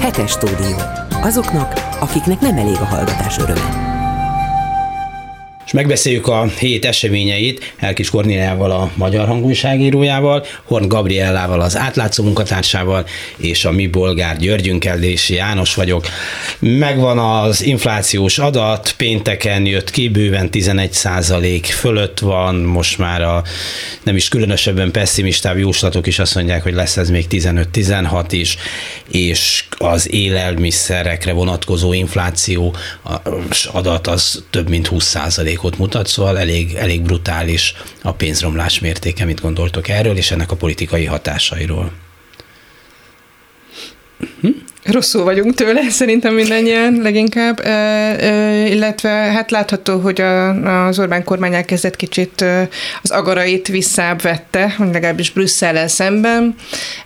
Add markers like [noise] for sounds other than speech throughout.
Hetes stúdió. Azoknak, akiknek nem elég a hallgatás öröme és megbeszéljük a hét eseményeit Elkis Kornéliával, a Magyar Hangújságírójával, Horn Gabriellával, az átlátszó munkatársával, és a mi bolgár Györgyünkkel, Dési János vagyok. Megvan az inflációs adat, pénteken jött ki, bőven 11 százalék fölött van, most már a nem is különösebben pessimistább jóslatok is azt mondják, hogy lesz ez még 15-16 is, és az élelmiszerekre vonatkozó infláció adat az több mint 20 százalék százalékot mutat, szóval elég, elég brutális a pénzromlás mértéke, mit gondoltok erről, és ennek a politikai hatásairól. Hm? Rosszul vagyunk tőle, [laughs] szerintem mindannyian leginkább, illetve hát látható, hogy a, az Orbán kormány elkezdett kicsit az agarait visszább vette, legalábbis Brüsszellel szemben.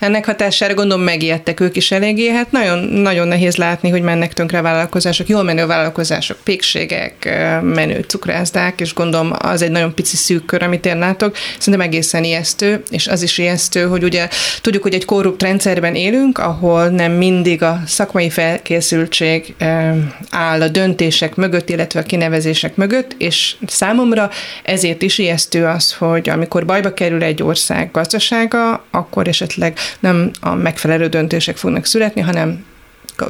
Ennek hatására gondolom megijedtek ők is eléggé, hát nagyon, nagyon nehéz látni, hogy mennek tönkre a vállalkozások, jól menő vállalkozások, pékségek, menő cukrászdák, és gondolom az egy nagyon pici szűk kör, amit én látok, szerintem egészen ijesztő, és az is ijesztő, hogy ugye tudjuk, hogy egy korrupt rendszerben élünk, ahol nem mindig a szakmai felkészültség áll a döntések mögött, illetve a kinevezések mögött, és számomra ezért is ijesztő az, hogy amikor bajba kerül egy ország gazdasága, akkor esetleg nem a megfelelő döntések fognak születni, hanem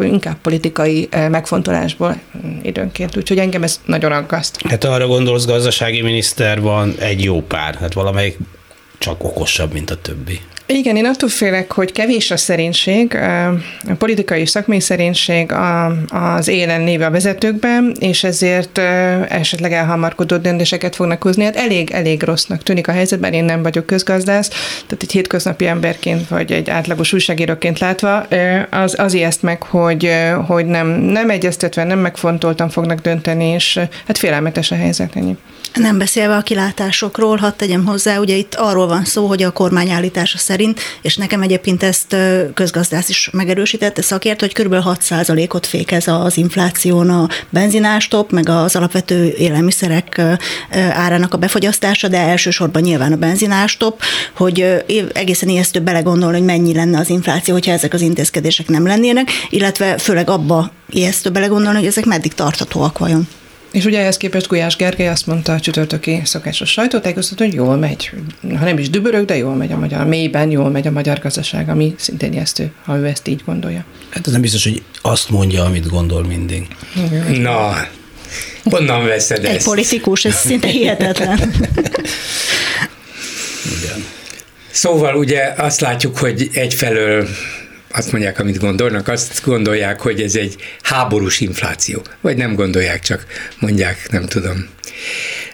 inkább politikai megfontolásból időnként. Úgyhogy engem ez nagyon aggaszt. Hát arra gondolsz, gazdasági miniszter van egy jó pár, hát valamelyik csak okosabb, mint a többi. Igen, én attól félek, hogy kevés a szerénység, a politikai és szakmai szerénység az élen lévő a vezetőkben, és ezért esetleg elhamarkodó döntéseket fognak hozni. Hát elég, elég rossznak tűnik a helyzetben, én nem vagyok közgazdász, tehát egy hétköznapi emberként, vagy egy átlagos újságíróként látva, az, az ijeszt meg, hogy, hogy nem, nem egyeztetve, nem megfontoltan fognak dönteni, és hát félelmetes a helyzet ennyi. Nem beszélve a kilátásokról, hadd tegyem hozzá, ugye itt arról van szó, hogy a kormány állítása szerint, és nekem egyébként ezt közgazdász is megerősítette szakért, hogy kb. 6%-ot fékez az infláción a benzinástop, meg az alapvető élelmiszerek árának a befogyasztása, de elsősorban nyilván a benzinástop, hogy egészen ijesztő belegondolni, hogy mennyi lenne az infláció, hogyha ezek az intézkedések nem lennének, illetve főleg abba ijesztő belegondolni, hogy ezek meddig tartatóak vajon. És ugye ehhez képest Gulyás Gergely azt mondta a csütörtöki szokásos sajtótájékoztatón, hogy jól megy, ha nem is dübörög, de jól megy a magyar, mélyben jól megy a magyar gazdaság, ami szintén ijesztő, ha ő ezt így gondolja. Hát ez nem biztos, hogy azt mondja, amit gondol mindig. Na, honnan veszed Egy ezt? politikus, ez szinte hihetetlen. Igen. Szóval ugye azt látjuk, hogy egyfelől azt mondják, amit gondolnak, azt gondolják, hogy ez egy háborús infláció. Vagy nem gondolják, csak mondják, nem tudom.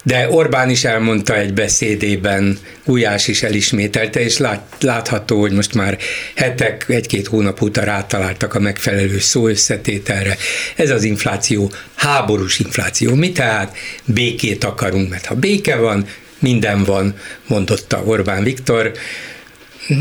De Orbán is elmondta egy beszédében, Gulyás is elismételte, és lát, látható, hogy most már hetek, egy-két hónap óta rátaláltak a megfelelő szó összetételre. Ez az infláció, háborús infláció. Mi tehát békét akarunk, mert ha béke van, minden van, mondotta Orbán Viktor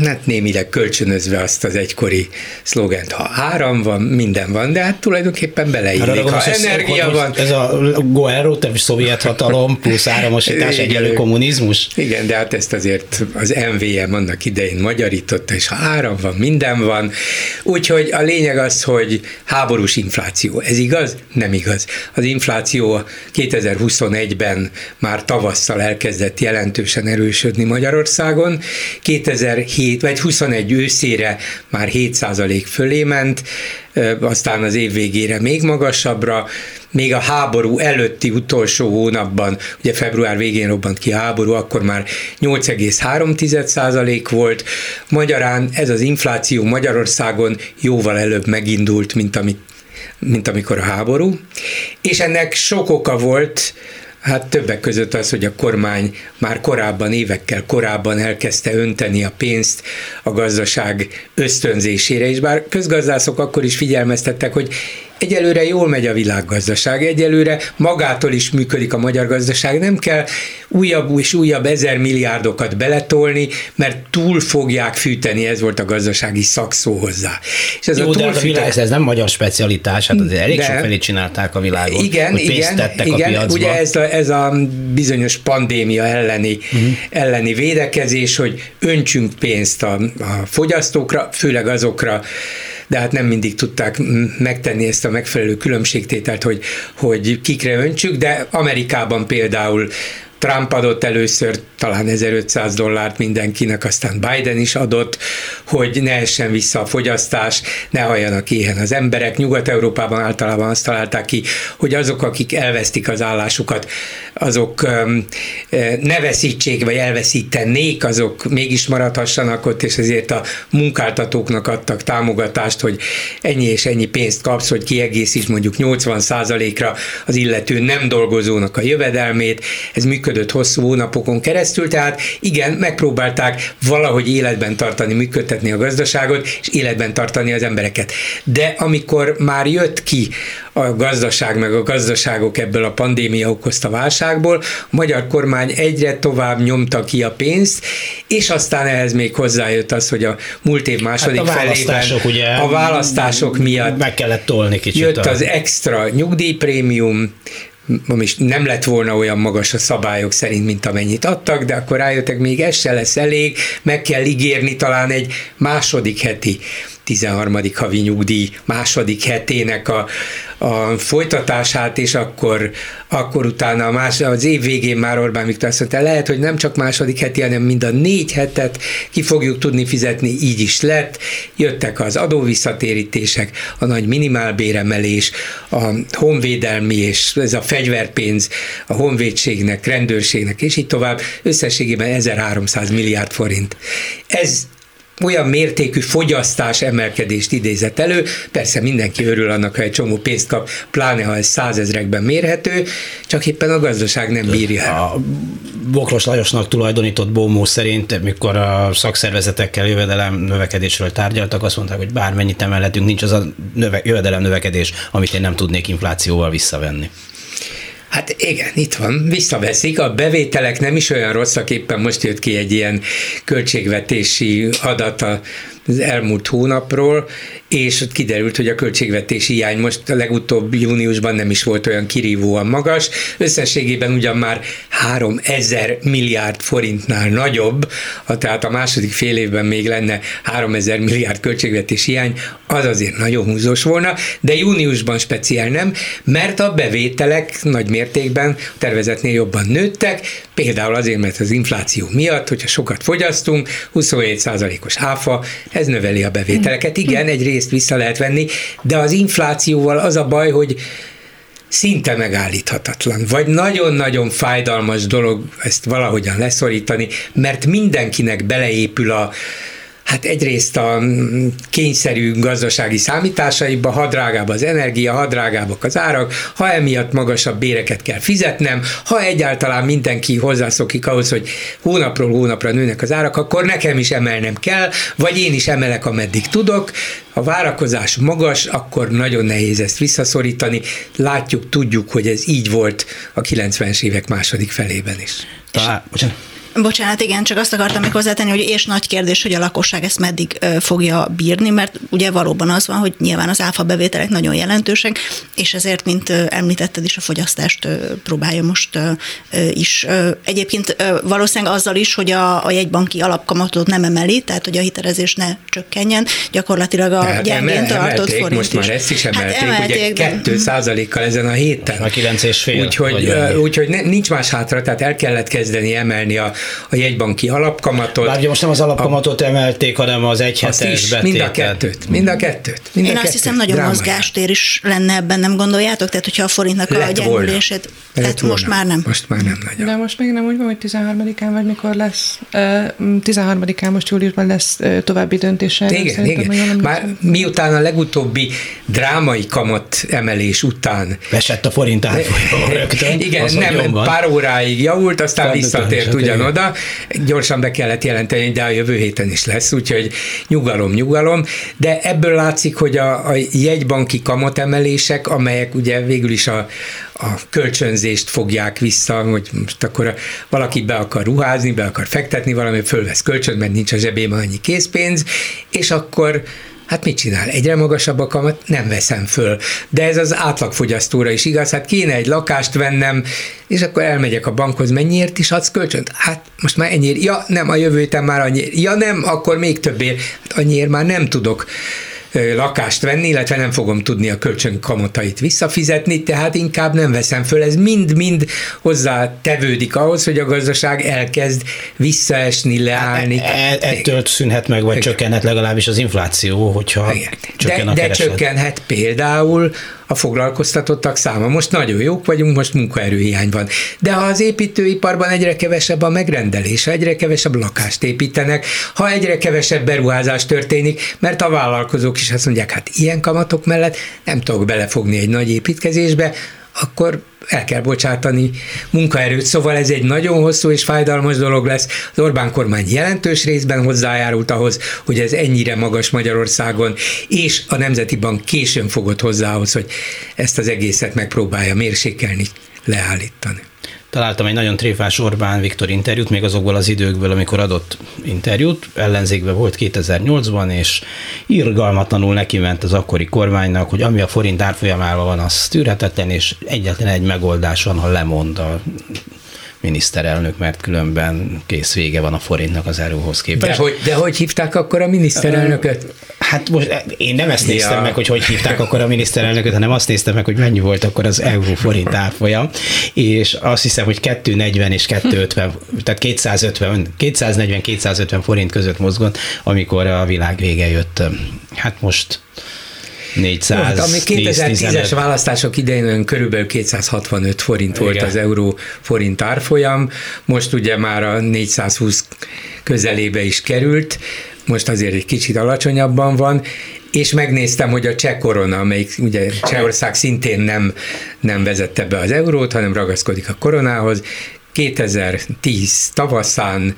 hát némileg kölcsönözve azt az egykori szlogent, ha áram van, minden van, de hát tulajdonképpen beleillik. Ha energia van... Ez a Goerro, te szovjet hatalom plusz áramosítás egyelő kommunizmus? Igen, de hát ezt azért az MVM annak idején magyarította, és ha áram van, minden van. Úgyhogy a lényeg az, hogy háborús infláció. Ez igaz? Nem igaz. Az infláció 2021-ben már tavasszal elkezdett jelentősen erősödni Magyarországon. 2007 7 vagy 21 őszére már 7% fölé ment, aztán az év végére még magasabbra, még a háború előtti utolsó hónapban, ugye február végén robbant ki a háború, akkor már 8,3% volt. Magyarán ez az infláció Magyarországon jóval előbb megindult, mint, amit, mint amikor a háború, és ennek sok oka volt, Hát többek között az, hogy a kormány már korábban, évekkel korábban elkezdte önteni a pénzt a gazdaság ösztönzésére, és bár közgazdászok akkor is figyelmeztettek, hogy egyelőre jól megy a világgazdaság, egyelőre magától is működik a magyar gazdaság, nem kell újabb és újabb ezer milliárdokat beletolni, mert túl fogják fűteni, ez volt a gazdasági szakszó hozzá. És ez Jó, a túl de a világ, ez nem magyar specialitás, hát azért elég de, felé csinálták a világon, igen, hogy igen, tettek igen, a piacba. Ugye ez a, ez a bizonyos pandémia elleni, uh-huh. elleni védekezés, hogy öntsünk pénzt a, a fogyasztókra, főleg azokra, de hát nem mindig tudták megtenni ezt a megfelelő különbségtételt, hogy, hogy kikre öntsük, de Amerikában például Trump adott először talán 1500 dollárt mindenkinek, aztán Biden is adott, hogy ne essen vissza a fogyasztás, ne halljanak éhen az emberek. Nyugat-Európában általában azt találták ki, hogy azok, akik elvesztik az állásukat, azok ne veszítsék, vagy elveszítenék, azok mégis maradhassanak ott, és ezért a munkáltatóknak adtak támogatást, hogy ennyi és ennyi pénzt kapsz, hogy kiegészíts mondjuk 80 ra az illető nem dolgozónak a jövedelmét. Ez működött hosszú hónapokon keresztül, tehát igen, megpróbálták valahogy életben tartani, működtetni a gazdaságot, és életben tartani az embereket. De amikor már jött ki a gazdaság, meg a gazdaságok ebből a pandémia okozta válságból, a magyar kormány egyre tovább nyomta ki a pénzt, és aztán ehhez még hozzájött az, hogy a múlt év második hát a felében ugye, a választások miatt meg kellett tolni kicsit. Jött az extra nyugdíjprémium, is nem lett volna olyan magas a szabályok szerint, mint amennyit adtak, de akkor rájöttek, még ez se lesz elég, meg kell ígérni talán egy második heti 13. havi nyugdíj második hetének a, a folytatását, és akkor, akkor utána a más, az év végén már Orbán Viktor azt mondta, lehet, hogy nem csak második heti, hanem mind a négy hetet ki fogjuk tudni fizetni, így is lett. Jöttek az adóvisszatérítések, a nagy minimálbéremelés, a honvédelmi és ez a fegyverpénz a honvédségnek, rendőrségnek, és így tovább, összességében 1300 milliárd forint. Ez olyan mértékű fogyasztás emelkedést idézett elő. Persze mindenki örül annak, ha egy csomó pénzt kap, pláne ha ez százezrekben mérhető, csak éppen a gazdaság nem bírja el. A Bokros Lajosnak tulajdonított Bómó szerint, mikor a szakszervezetekkel jövedelem növekedésről tárgyaltak, azt mondták, hogy bármennyit emelhetünk, nincs az a növe, jövedelem növekedés, amit én nem tudnék inflációval visszavenni. Hát igen, itt van, visszaveszik, a bevételek nem is olyan rosszak, éppen most jött ki egy ilyen költségvetési adat az elmúlt hónapról, és ott kiderült, hogy a költségvetési hiány most a legutóbb júniusban nem is volt olyan kirívóan magas, összességében ugyan már 3000 milliárd forintnál nagyobb, tehát a második fél évben még lenne 3000 milliárd költségvetési hiány, az azért nagyon húzós volna, de júniusban speciál nem, mert a bevételek nagy mértékben a tervezetnél jobban nőttek, például azért, mert az infláció miatt, hogyha sokat fogyasztunk, 27%-os áfa, ez növeli a bevételeket. Igen, egy részt vissza lehet venni, de az inflációval az a baj, hogy szinte megállíthatatlan, vagy nagyon-nagyon fájdalmas dolog ezt valahogyan leszorítani, mert mindenkinek beleépül a, hát egyrészt a kényszerű gazdasági számításaiba, ha drágább az energia, ha drágábbak az árak, ha emiatt magasabb béreket kell fizetnem, ha egyáltalán mindenki hozzászokik ahhoz, hogy hónapról hónapra nőnek az árak, akkor nekem is emelnem kell, vagy én is emelek, ameddig tudok. A várakozás magas, akkor nagyon nehéz ezt visszaszorítani. Látjuk, tudjuk, hogy ez így volt a 90-es évek második felében is. Talán, bocsánat. Bocsánat, igen, csak azt akartam még hozzátenni, hogy és nagy kérdés, hogy a lakosság ezt meddig fogja bírni, mert ugye valóban az van, hogy nyilván az áfa bevételek nagyon jelentősek, és ezért, mint említetted is, a fogyasztást próbálja most is. Egyébként valószínűleg azzal is, hogy a, a jegybanki alapkamatot nem emeli, tehát hogy a hitelezés ne csökkenjen, gyakorlatilag a hát gyengén tartott forint Most már ezt is emelték, hát emelték ugye 2 százalékkal ezen a héten. A 9 és fél. Úgyhogy, úgyhogy nincs más hátra, tehát el kellett kezdeni emelni a, a jegybanki alapkamatot. Bár most nem az alapkamatot a, emelték, hanem az egyhetes betétet. Mind a kettőt. Mind a kettőt. Mind Én a azt kettőt. hiszem, nagyon mozgástér is lenne ebben, nem gondoljátok? Tehát, hogyha a forintnak Lett a gyengülését, tehát volna. most már nem. Most már nem nagyon. De most még nem úgy van, hogy 13-án vagy mikor lesz, 13-án most júliusban lesz további döntése. Igen, igen. Már miután a legutóbbi drámai kamat emelés után. Vesett a forint árfolyama [laughs] rögtön. Igen, nem, pár óráig javult, aztán visszatért ugyanoda, gyorsan be kellett jelenteni, de a jövő héten is lesz, úgyhogy nyugalom, nyugalom, de ebből látszik, hogy a, a jegybanki kamatemelések, amelyek ugye végül is a, a kölcsönzést fogják vissza, hogy most akkor valaki be akar ruházni, be akar fektetni valami, fölvesz kölcsön, mert nincs a zsebében annyi készpénz, és akkor Hát mit csinál? Egyre magasabb a kamat? Nem veszem föl. De ez az átlagfogyasztóra is igaz. Hát kéne egy lakást vennem, és akkor elmegyek a bankhoz, mennyiért is adsz kölcsönt? Hát most már ennyiért. Ja, nem, a jövő héten már annyiért. Ja, nem, akkor még többért. Hát annyiért már nem tudok lakást venni, illetve nem fogom tudni a kölcsön kamatait visszafizetni, tehát inkább nem veszem föl. Ez mind-mind hozzá tevődik ahhoz, hogy a gazdaság elkezd visszaesni, leállni. E, e, ettől szűnhet meg, vagy Igen. csökkenhet legalábbis az infláció, hogyha Igen. csökken de, a de csökkenhet például a foglalkoztatottak száma. Most nagyon jók vagyunk, most munkaerőhiány van. De ha az építőiparban egyre kevesebb a megrendelés, egyre kevesebb lakást építenek, ha egyre kevesebb beruházás történik, mert a vállalkozók is azt mondják, hát ilyen kamatok mellett nem tudok belefogni egy nagy építkezésbe, akkor el kell bocsátani munkaerőt. Szóval ez egy nagyon hosszú és fájdalmas dolog lesz. Az Orbán kormány jelentős részben hozzájárult ahhoz, hogy ez ennyire magas Magyarországon, és a Nemzeti Bank későn fogott hozzá hogy ezt az egészet megpróbálja mérsékelni, leállítani találtam egy nagyon tréfás Orbán Viktor interjút, még azokból az időkből, amikor adott interjút, ellenzékben volt 2008-ban, és irgalmatlanul neki ment az akkori kormánynak, hogy ami a forint árfolyamával van, az tűrhetetlen, és egyetlen egy megoldás van, ha lemond a miniszterelnök, mert különben kész vége van a forintnak az euróhoz képest. De hogy, de hogy hívták akkor a miniszterelnököt? Hát most én nem ezt néztem ja. meg, hogy hogy hívták akkor a miniszterelnököt, hanem azt néztem meg, hogy mennyi volt akkor az euró-forint árfolyam, és azt hiszem, hogy 240 és 250, tehát 250, 240-250 forint között mozgott, amikor a világ vége jött. Hát most 400, hát, ami 2010-es választások idején körülbelül 265 forint Igen. volt az euró forint árfolyam, most ugye már a 420 közelébe is került, most azért egy kicsit alacsonyabban van, és megnéztem, hogy a cseh korona, amelyik ugye Csehország szintén nem, nem vezette be az eurót, hanem ragaszkodik a koronához, 2010 tavaszán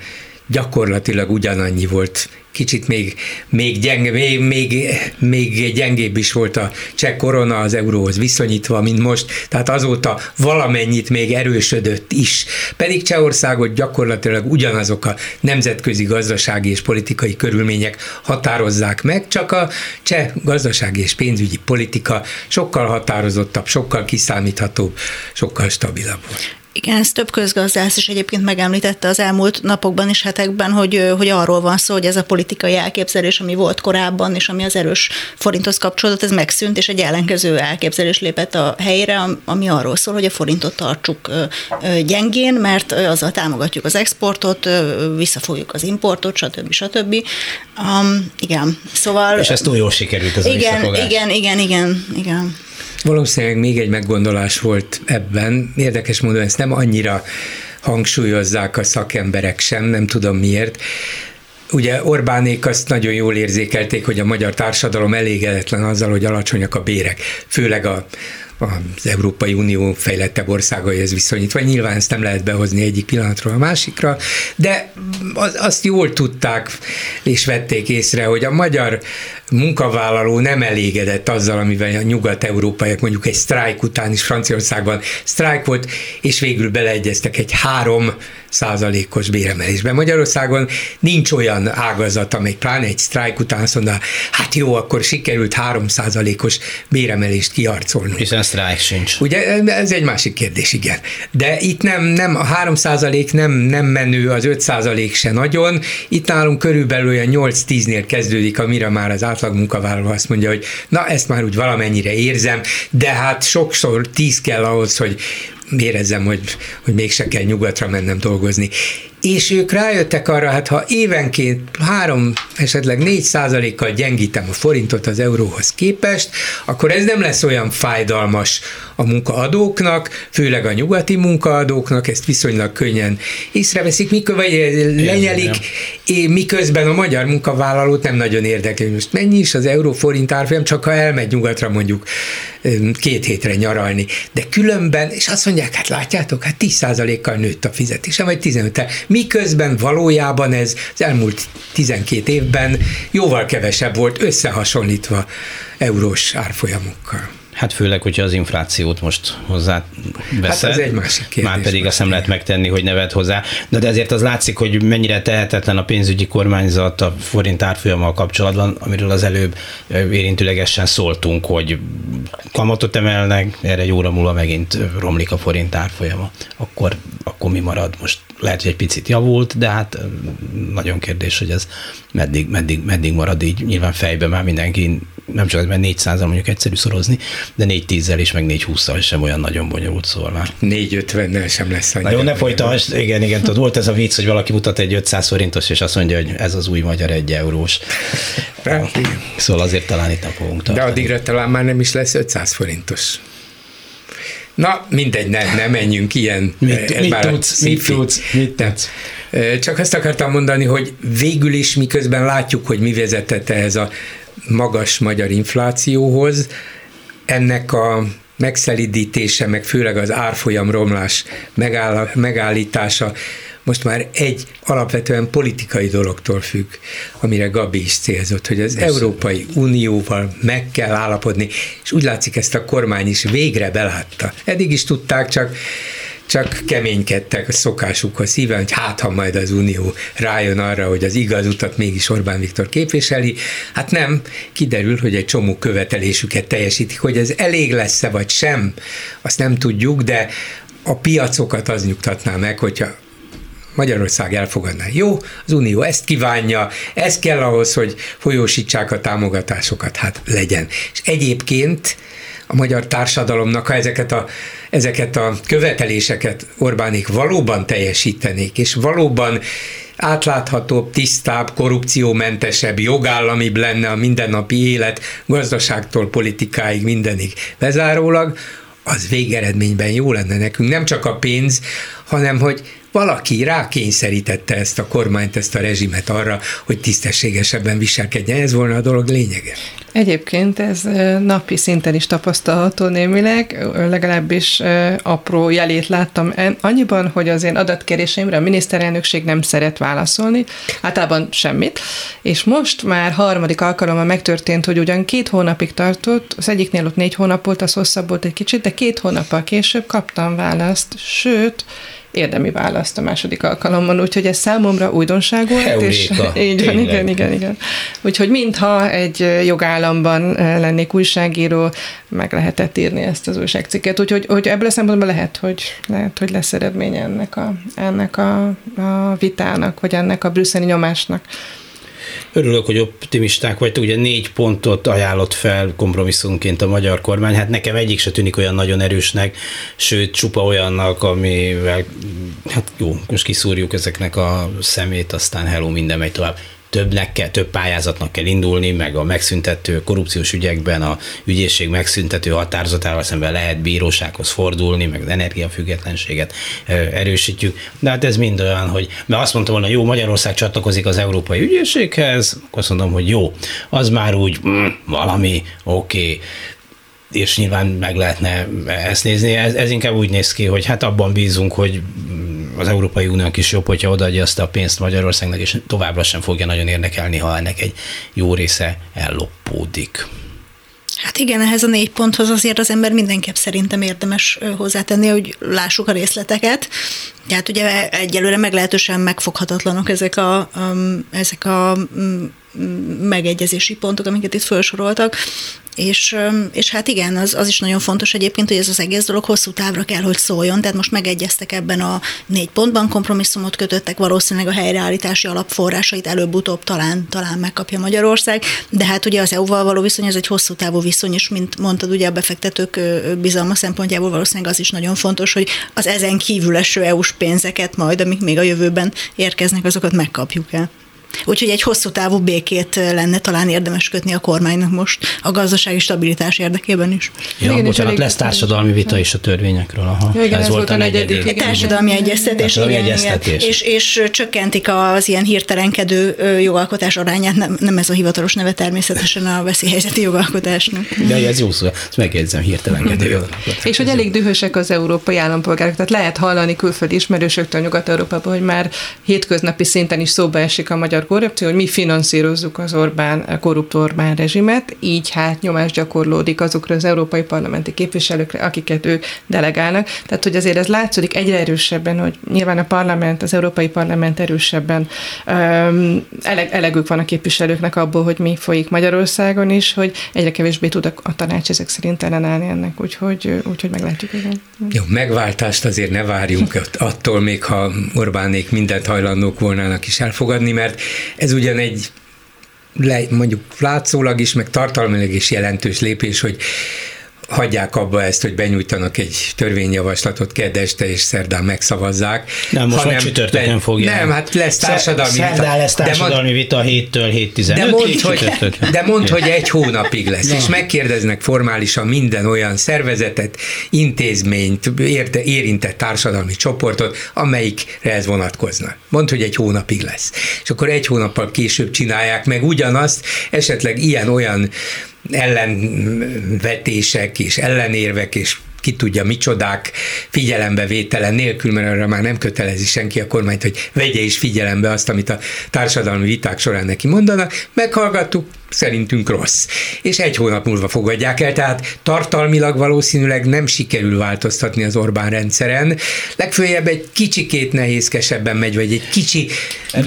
gyakorlatilag ugyanannyi volt kicsit még, még, gyenge, még, még, még gyengébb is volt a cseh korona az euróhoz viszonyítva, mint most, tehát azóta valamennyit még erősödött is. Pedig Csehországot gyakorlatilag ugyanazok a nemzetközi gazdasági és politikai körülmények határozzák meg, csak a cseh gazdasági és pénzügyi politika sokkal határozottabb, sokkal kiszámíthatóbb, sokkal stabilabb volt. Igen, ezt több közgazdász is egyébként megemlítette az elmúlt napokban és hetekben, hogy, hogy arról van szó, hogy ez a politikai elképzelés, ami volt korábban, és ami az erős forinthoz kapcsolódott, ez megszűnt, és egy ellenkező elképzelés lépett a helyre, ami arról szól, hogy a forintot tartsuk gyengén, mert azzal támogatjuk az exportot, visszafogjuk az importot, stb. stb. Um, igen, szóval... És ez túl jól sikerült ez igen, a Igen, igen, igen, igen. Valószínűleg még egy meggondolás volt ebben. Érdekes módon ezt nem annyira hangsúlyozzák a szakemberek sem, nem tudom miért. Ugye Orbánék azt nagyon jól érzékelték, hogy a magyar társadalom elégedetlen azzal, hogy alacsonyak a bérek, főleg a, az Európai Unió fejlettebb országaihez viszonyítva. Nyilván ezt nem lehet behozni egyik pillanatról a másikra, de az, azt jól tudták és vették észre, hogy a magyar munkavállaló nem elégedett azzal, amivel a nyugat-európaiak mondjuk egy sztrájk után is Franciaországban sztrájk volt, és végül beleegyeztek egy három százalékos béremelésben. Magyarországon nincs olyan ágazat, amely pláne egy sztrájk után azt mondja, hát jó, akkor sikerült három százalékos béremelést kiarcolni. Hiszen sztrájk sincs. Ugye ez egy másik kérdés, igen. De itt nem, nem a három százalék nem, nem menő, az öt százalék se nagyon. Itt nálunk körülbelül olyan 8-10-nél kezdődik, amire már az átlag munkavállaló azt mondja, hogy na ezt már úgy valamennyire érzem, de hát sokszor tíz kell ahhoz, hogy érezzem, hogy, hogy mégse kell nyugatra mennem dolgozni és ők rájöttek arra, hát ha évenként 3, esetleg 4 százalékkal gyengítem a forintot az euróhoz képest, akkor ez nem lesz olyan fájdalmas a munkaadóknak, főleg a nyugati munkaadóknak, ezt viszonylag könnyen észreveszik, mikor, vagy lenyelik, miközben a magyar munkavállalót nem nagyon érdekli, hogy most mennyi is az euró-forint árfolyam, csak ha elmegy nyugatra mondjuk két hétre nyaralni. De különben, és azt mondják, hát látjátok, hát 10 kal nőtt a fizetésem, vagy 15 miközben valójában ez az elmúlt 12 évben jóval kevesebb volt összehasonlítva eurós árfolyamokkal. Hát főleg, hogyha az inflációt most hozzá veszed. Hát ez egy másik kérdés. Már pedig azt nem lehet megtenni, hogy nevet hozzá. De, de azért az látszik, hogy mennyire tehetetlen a pénzügyi kormányzat a forint árfolyammal kapcsolatban, amiről az előbb érintőlegesen szóltunk, hogy kamatot emelnek, erre egy óra múlva megint romlik a forint árfolyama. Akkor, akkor mi marad most? Lehet, hogy egy picit javult, de hát nagyon kérdés, hogy ez meddig, meddig, meddig marad így. Nyilván fejben már mindenki nem csak mert 400 mondjuk egyszerű szorozni, de 4 10 is, meg 4 20 sem olyan nagyon bonyolult szól már. 4 50 sem lesz annyira. Jó, ne folytasd, igen, igen, tudod, volt ez a vicc, hogy valaki mutat egy 500 forintos, és azt mondja, hogy ez az új magyar egy eurós. szóval azért talán itt a fogunk tartani. De addigra talán már nem is lesz 500 forintos. Na, mindegy, ne, ne menjünk ilyen. Mit, mit, tudsz, mit tudsz, mit tudsz? Csak azt akartam mondani, hogy végül is miközben látjuk, hogy mi vezetett ez a magas magyar inflációhoz, ennek a megszelidítése, meg főleg az árfolyam romlás megáll, megállítása most már egy alapvetően politikai dologtól függ, amire Gabi is célzott, hogy az Persze. Európai Unióval meg kell állapodni, és úgy látszik ezt a kormány is végre belátta. Eddig is tudták, csak csak keménykedtek a szokásukhoz szíven, hogy hát, ha majd az Unió rájön arra, hogy az igaz utat mégis Orbán Viktor képviseli, hát nem, kiderül, hogy egy csomó követelésüket teljesítik, hogy ez elég lesz-e vagy sem, azt nem tudjuk, de a piacokat az nyugtatná meg, hogyha Magyarország elfogadná. Jó, az Unió ezt kívánja, ez kell ahhoz, hogy folyósítsák a támogatásokat, hát legyen. És egyébként a magyar társadalomnak, ha ezeket a, ezeket a követeléseket Orbánék valóban teljesítenék, és valóban átláthatóbb, tisztább, korrupciómentesebb, jogállamibb lenne a mindennapi élet, gazdaságtól politikáig mindenig bezárólag, az végeredményben jó lenne nekünk. Nem csak a pénz, hanem hogy valaki rákényszerítette ezt a kormányt, ezt a rezsimet arra, hogy tisztességesebben viselkedjen. Ez volna a dolog lényege. Egyébként ez napi szinten is tapasztalható némileg, legalábbis apró jelét láttam annyiban, hogy az én adatkéréseimre a miniszterelnökség nem szeret válaszolni, általában semmit, és most már harmadik alkalommal megtörtént, hogy ugyan két hónapig tartott, az egyiknél ott négy hónap volt, az hosszabb volt egy kicsit, de két hónappal később kaptam választ, sőt, érdemi választ a második alkalommal, úgyhogy ez számomra újdonság volt. Heuréka, és [laughs] így van, igen, igen, igen. Úgyhogy mintha egy jogállamban lennék újságíró, meg lehetett írni ezt az újságcikket. Úgyhogy hogy ebből a szempontból lehet, hogy, lehet, hogy lesz eredmény ennek a, ennek a, a vitának, vagy ennek a brüsszeli nyomásnak. Örülök, hogy optimisták vagytok, ugye négy pontot ajánlott fel kompromisszumként a magyar kormány, hát nekem egyik se tűnik olyan nagyon erősnek, sőt csupa olyannak, amivel, hát jó, most kiszúrjuk ezeknek a szemét, aztán hello, minden megy tovább többnek kell, több pályázatnak kell indulni, meg a megszüntető korrupciós ügyekben a ügyészség megszüntető határozatával szemben lehet bírósághoz fordulni, meg az energiafüggetlenséget erősítjük. De hát ez mind olyan, hogy mert azt mondtam volna, jó, Magyarország csatlakozik az Európai Ügyészséghez, akkor azt mondom, hogy jó, az már úgy mm, valami, oké, okay, és nyilván meg lehetne ezt nézni. Ez, ez inkább úgy néz ki, hogy hát abban bízunk, hogy az Európai Uniónak is jobb, hogyha odaadja azt a pénzt Magyarországnak, és továbbra sem fogja nagyon érdekelni, ha ennek egy jó része elloppódik. Hát igen, ehhez a négy ponthoz azért az ember mindenképp szerintem érdemes hozzátenni, hogy lássuk a részleteket. Tehát ugye egyelőre meglehetősen megfoghatatlanok ezek a, um, ezek a um, megegyezési pontok, amiket itt felsoroltak. És, és hát igen, az, az is nagyon fontos egyébként, hogy ez az egész dolog hosszú távra kell, hogy szóljon, tehát most megegyeztek ebben a négy pontban, kompromisszumot kötöttek, valószínűleg a helyreállítási alapforrásait előbb-utóbb talán, talán megkapja Magyarország, de hát ugye az EU-val való viszony az egy hosszú távú viszony, és mint mondtad, ugye a befektetők bizalma szempontjából valószínűleg az is nagyon fontos, hogy az ezen kívül eső EU-s pénzeket majd, amik még a jövőben érkeznek, azokat megkapjuk el. Úgyhogy egy hosszú távú békét lenne talán érdemes kötni a kormánynak most a gazdasági stabilitás érdekében is. Ja, igen, bocsánat, lesz társadalmi vita is a törvényekről. Aha. Ja, igen, ez, ez volt a negyedik. negyedik. Társadalmi egyeztetés, igen, egyeztetés. Igen. És, és csökkentik az ilyen hirtelenkedő jogalkotás arányát, nem, nem ez a hivatalos neve természetesen a veszélyhelyzeti jogalkotásnak. De ez jó szó, ezt megjegyzem, hirtelenkedő jogalkotás. És hogy elég dühösek az európai állampolgárok, tehát lehet hallani külföldi ismerősöktől Nyugat-Európában, hogy már hétköznapi szinten is szóba esik a magyar magyar korrupció, hogy mi finanszírozzuk az Orbán, korrupt Orbán rezsimet, így hát nyomás gyakorlódik azokra az európai parlamenti képviselőkre, akiket ők delegálnak. Tehát, hogy azért ez látszódik egyre erősebben, hogy nyilván a parlament, az európai parlament erősebben um, eleg, elegük van a képviselőknek abból, hogy mi folyik Magyarországon is, hogy egyre kevésbé tud a, a tanács ezek szerint ellenállni ennek, úgyhogy, úgyhogy meglátjuk. Igen. Jó, megváltást azért ne várjunk attól, még ha Orbánék mindent hajlandók volnának is elfogadni, mert ez ugyan egy le, mondjuk látszólag is, meg tartalmilag is jelentős lépés, hogy hagyják abba ezt, hogy benyújtanak egy törvényjavaslatot kedeste és szerdán megszavazzák. Nem, most hanem csütörtökön le, fogják. Nem, hát lesz társadalmi Szerdán vita. lesz társadalmi vita 7-től 7-15. De mondd, hogy, de mond, hogy egy hónapig lesz, Na. és megkérdeznek formálisan minden olyan szervezetet, intézményt, érte, érintett társadalmi csoportot, amelyikre ez vonatkozna. Mondd, hogy egy hónapig lesz. És akkor egy hónappal később csinálják meg ugyanazt, esetleg ilyen-olyan ellenvetések és ellenérvek és ki tudja micsodák figyelembe vételen nélkül, mert arra már nem kötelezi senki a kormányt, hogy vegye is figyelembe azt, amit a társadalmi viták során neki mondanak. Meghallgattuk, szerintünk rossz. És egy hónap múlva fogadják el, tehát tartalmilag valószínűleg nem sikerül változtatni az Orbán rendszeren. Legfőjebb egy kicsikét nehézkesebben megy, vagy egy kicsi,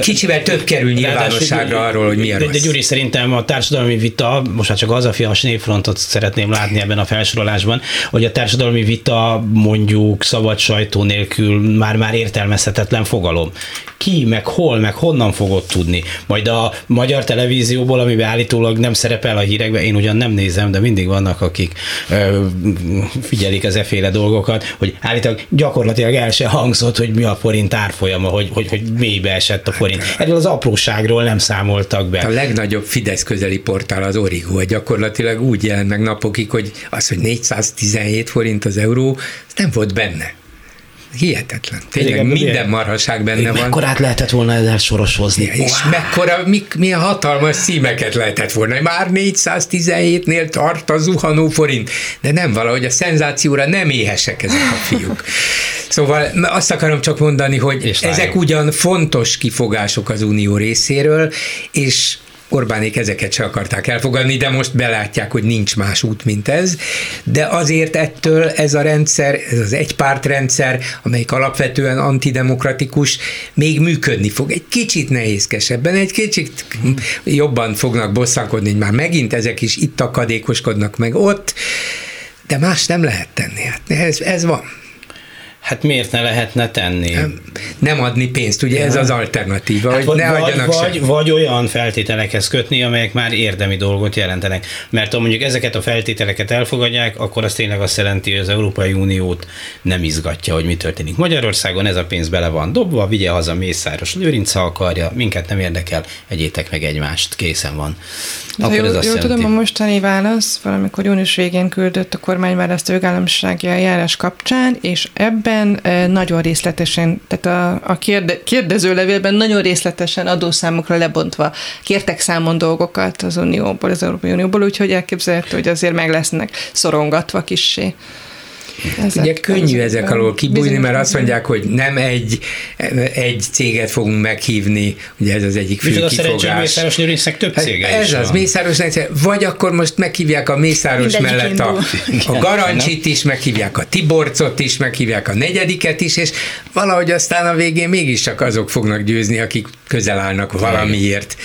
kicsivel több kerül nyilvánosságra arról, hogy mi a rossz. De, de Gyuri, szerintem a társadalmi vita, most már csak az a fias névfrontot szeretném látni ebben a felsorolásban, hogy a társadalmi vita mondjuk szabad sajtó nélkül már-már értelmezhetetlen fogalom. Ki, meg hol, meg honnan fogod tudni? Majd a magyar televízióból, amiben állít állítólag nem szerepel a hírekben, én ugyan nem nézem, de mindig vannak, akik ö, figyelik az eféle dolgokat, hogy állítólag gyakorlatilag el se hangzott, hogy mi a forint árfolyama, hogy, hogy, hogy mélybe esett a forint. Erről az apróságról nem számoltak be. A legnagyobb Fidesz közeli portál az Origo, gyakorlatilag úgy jelent meg napokig, hogy az, hogy 417 forint az euró, ez nem volt benne. Hihetetlen. Tényleg Igen, minden marhaság benne van. Mekkorát lehetett volna ezzel soroshozni? Ja, és wow. mekkora, mi, milyen hatalmas szímeket lehetett volna. Már 417-nél tart a zuhanó forint. De nem valahogy a szenzációra nem éhesek ezek a fiúk. [laughs] Szóval azt akarom csak mondani, hogy és ezek ugyan fontos kifogások az unió részéről, és Orbánék ezeket se akarták elfogadni, de most belátják, hogy nincs más út, mint ez. De azért ettől ez a rendszer, ez az egypártrendszer, amelyik alapvetően antidemokratikus, még működni fog. Egy kicsit nehézkesebben, egy kicsit jobban fognak bosszankodni, hogy már megint ezek is itt akadékoskodnak meg ott, de más nem lehet tenni. Hát ez, ez van. Hát miért ne lehetne tenni? Nem, adni pénzt, ugye ja. ez az alternatíva, hát hogy vagy, ne vagy, vagy, vagy olyan feltételekhez kötni, amelyek már érdemi dolgot jelentenek. Mert ha mondjuk ezeket a feltételeket elfogadják, akkor az tényleg azt jelenti, hogy az Európai Uniót nem izgatja, hogy mi történik. Magyarországon ez a pénz bele van dobva, vigye haza Mészáros Lőrinc, ha akarja, minket nem érdekel, egyétek meg egymást, készen van. Akkor jó, ez azt jó jelenti. tudom, a mostani válasz valamikor június végén küldött a kormányválasztó jogállamisági eljárás kapcsán, és ebben levélben nagyon részletesen, tehát a, a kérde, kérdezőlevélben nagyon részletesen adószámokra lebontva kértek számon dolgokat az Unióból, az Európai Unióból, úgyhogy elképzelhető, hogy azért meg lesznek szorongatva kissé. Ezek, Ugye könnyű ezek alól kibújni, mert azt mondják, hogy nem egy, egy céget fogunk meghívni, ugye ez az egyik fő Micsoda kifogás. Mészáros Lőrincnek több hát cége Ez is az, van. Mészáros vagy akkor most meghívják a Mészáros Mindegyik mellett a, a Garancsit is, meghívják a Tiborcot is, meghívják a negyediket is, és valahogy aztán a végén mégiscsak azok fognak győzni, akik közel állnak valamiért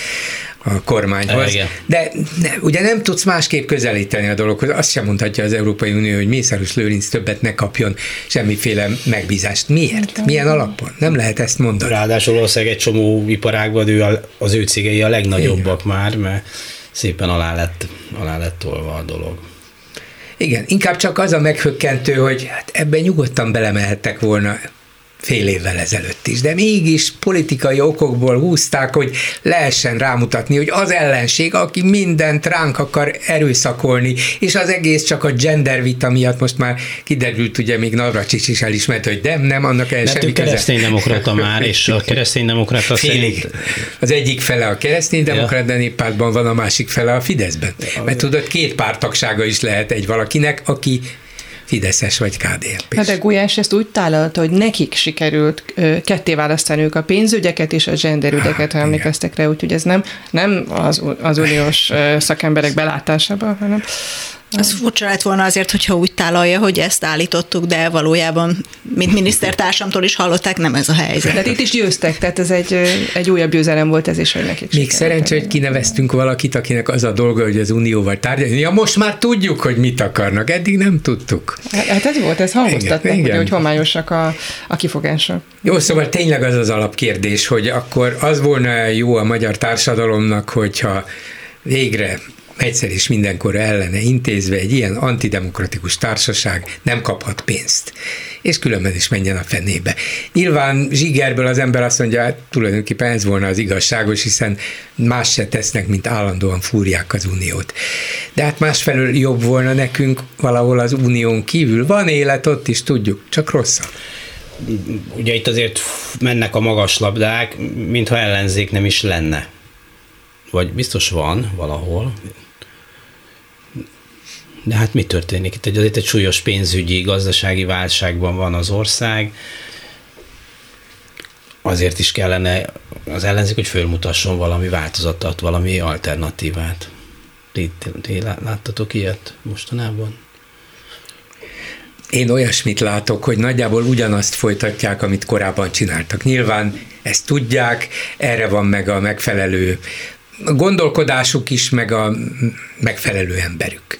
a kormányhoz. Igen. De ne, ugye nem tudsz másképp közelíteni a dologhoz. Azt sem mondhatja az Európai Unió, hogy Mészáros Lőrinc többet ne kapjon semmiféle megbízást. Miért? Igen. Milyen alapon? Nem lehet ezt mondani. Ráadásul valószínűleg egy csomó iparágban ő az ő cégei a legnagyobbak Igen. már, mert szépen alá lett, alá lett tolva a dolog. Igen, inkább csak az a meghökkentő, hogy hát ebben nyugodtan belemehettek volna fél évvel ezelőtt is, de mégis politikai okokból húzták, hogy lehessen rámutatni, hogy az ellenség, aki mindent ránk akar erőszakolni, és az egész csak a gender vita miatt most már kiderült, ugye még Navracsics is elismert, hogy nem, nem, annak el semmi kereszténydemokrata már, és a kereszténydemokrata szerint... Az egyik fele a kereszténydemokrata ja. néppártban van, a másik fele a Fideszben. Mert tudod, két pártagsága is lehet egy valakinek, aki Fideszes vagy KDNP. Na de Gulyás ezt úgy tálalta, hogy nekik sikerült ketté választaniuk a pénzügyeket és a genderügyeket, ha emlékeztek rá, úgyhogy ez nem, nem az, az uniós szakemberek belátásában, hanem az furcsa lett volna azért, hogyha úgy tálalja, hogy ezt állítottuk, de valójában, mint minisztertársamtól is hallották, nem ez a helyzet. Tehát itt is győztek, tehát ez egy, egy újabb győzelem volt ez is, hogy nekik Még szerencsé, hogy kineveztünk valakit, akinek az a dolga, hogy az Unióval tárgyalni. Ja, most már tudjuk, hogy mit akarnak, eddig nem tudtuk. Hát ez volt, ez hangoztatnak, igen, ugye, hogy homályosak a, a kifogások. Jó, szóval tényleg az az alapkérdés, hogy akkor az volna jó a magyar társadalomnak, hogyha végre egyszer és mindenkor ellene intézve egy ilyen antidemokratikus társaság nem kaphat pénzt. És különben is menjen a fenébe. Nyilván zsigerből az ember azt mondja, hát tulajdonképpen ez volna az igazságos, hiszen más se tesznek, mint állandóan fúrják az uniót. De hát másfelől jobb volna nekünk valahol az unión kívül. Van élet, ott is tudjuk, csak rosszabb ugye itt azért mennek a magas labdák, mintha ellenzék nem is lenne. Vagy biztos van valahol, de hát mi történik? Itt egy, azért egy súlyos pénzügyi, gazdasági válságban van az ország. Azért is kellene az ellenzék, hogy fölmutasson valami változatot, valami alternatívát. Ti, ti láttatok ilyet mostanában? Én olyasmit látok, hogy nagyjából ugyanazt folytatják, amit korábban csináltak. Nyilván ezt tudják, erre van meg a megfelelő gondolkodásuk is, meg a megfelelő emberük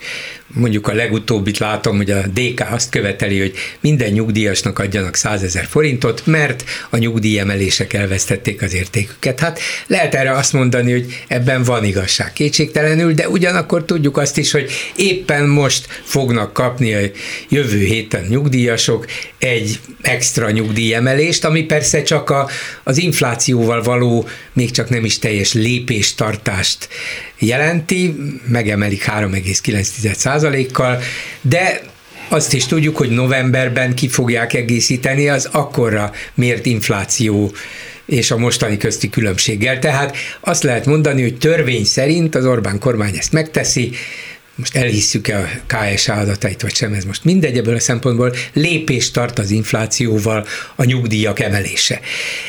mondjuk a legutóbbit látom, hogy a DK azt követeli, hogy minden nyugdíjasnak adjanak 100 ezer forintot, mert a nyugdíjemelések elvesztették az értéküket. Hát lehet erre azt mondani, hogy ebben van igazság kétségtelenül, de ugyanakkor tudjuk azt is, hogy éppen most fognak kapni a jövő héten nyugdíjasok egy extra nyugdíjemelést, ami persze csak a, az inflációval való, még csak nem is teljes lépéstartást jelenti, megemelik 3,9%-kal, de azt is tudjuk, hogy novemberben ki fogják egészíteni az akkora mért infláció és a mostani közti különbséggel. Tehát azt lehet mondani, hogy törvény szerint az Orbán kormány ezt megteszi, most elhisszük-e a KSA adatait, vagy sem, ez most mindegy ebből a szempontból, lépést tart az inflációval a nyugdíjak emelése.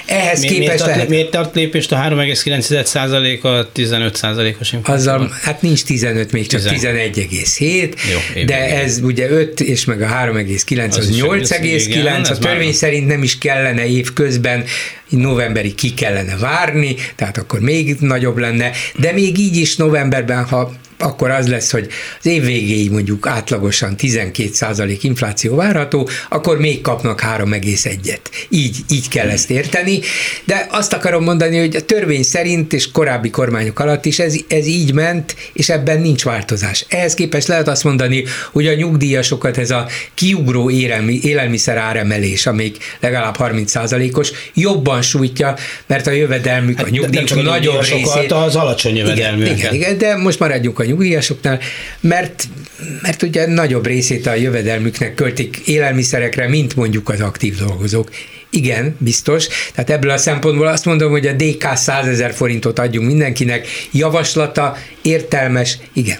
Ehhez mi, képest miért, tart, lehet, miért tart lépést a 3,9% a 15%-os infláció? Azzal, hát nincs 15, még csak 11,7, de ez ugye 5 és meg a 3,9 az, az 8,9, a törvény szerint nem is kellene év közben novemberi ki kellene várni, tehát akkor még nagyobb lenne, de még így is novemberben, ha akkor az lesz, hogy az év végéig mondjuk átlagosan 12% infláció várható, akkor még kapnak 3,1-et. Így, így kell ezt érteni, de azt akarom mondani, hogy a törvény szerint és korábbi kormányok alatt is ez, ez így ment, és ebben nincs változás. Ehhez képest lehet azt mondani, hogy a nyugdíjasokat ez a kiugró élelmi, élelmiszer áremelés, amíg legalább 30%-os, jobban sújtja, mert a jövedelmük, hát, a nyugdíjak nagyobb részét... az alacsony jövedelműeket. Igen, igen, igen, de most maradjunk a nyugdíjasoknál, mert, mert ugye nagyobb részét a jövedelmüknek költik élelmiszerekre, mint mondjuk az aktív dolgozók. Igen, biztos. Tehát ebből a szempontból azt mondom, hogy a DK 100 ezer forintot adjunk mindenkinek. Javaslata értelmes, igen.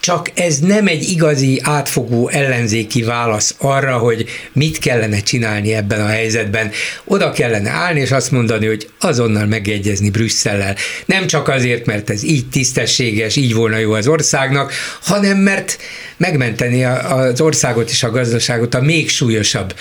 Csak ez nem egy igazi átfogó ellenzéki válasz arra, hogy mit kellene csinálni ebben a helyzetben. Oda kellene állni és azt mondani, hogy azonnal megegyezni Brüsszellel. Nem csak azért, mert ez így tisztességes, így volna jó az országnak, hanem mert megmenteni az országot és a gazdaságot a még súlyosabb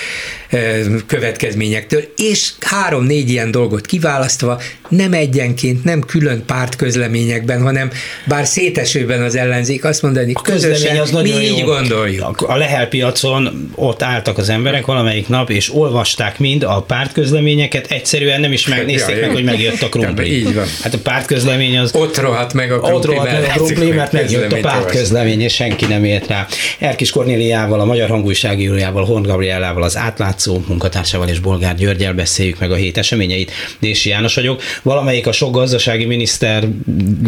következményektől, és három-négy ilyen dolgot kiválasztva, nem egyenként, nem külön pártközleményekben, hanem bár szétesőben az ellenzék azt mondani, a közösen, az nagyon mi jó. így gondoljuk. A Lehel piacon ott álltak az emberek valamelyik nap, és olvasták mind a pártközleményeket, egyszerűen nem is megnézték ja, meg, hogy megjött a [laughs] krumpli. Így van. Hát a pártközlemény az... Ott rohadt meg a krumpli, ott rohadt meg a krumpli mert megjött a pártközlemény, és senki nem ért rá. Erkis Kornéliával, a Magyar Hangújságírójával, Horn Gabriellával, az átlátszó munkatársával és Bolgár Györgyel beszéljük meg a hét eseményeit. Dési János vagyok. Valamelyik a sok gazdasági miniszter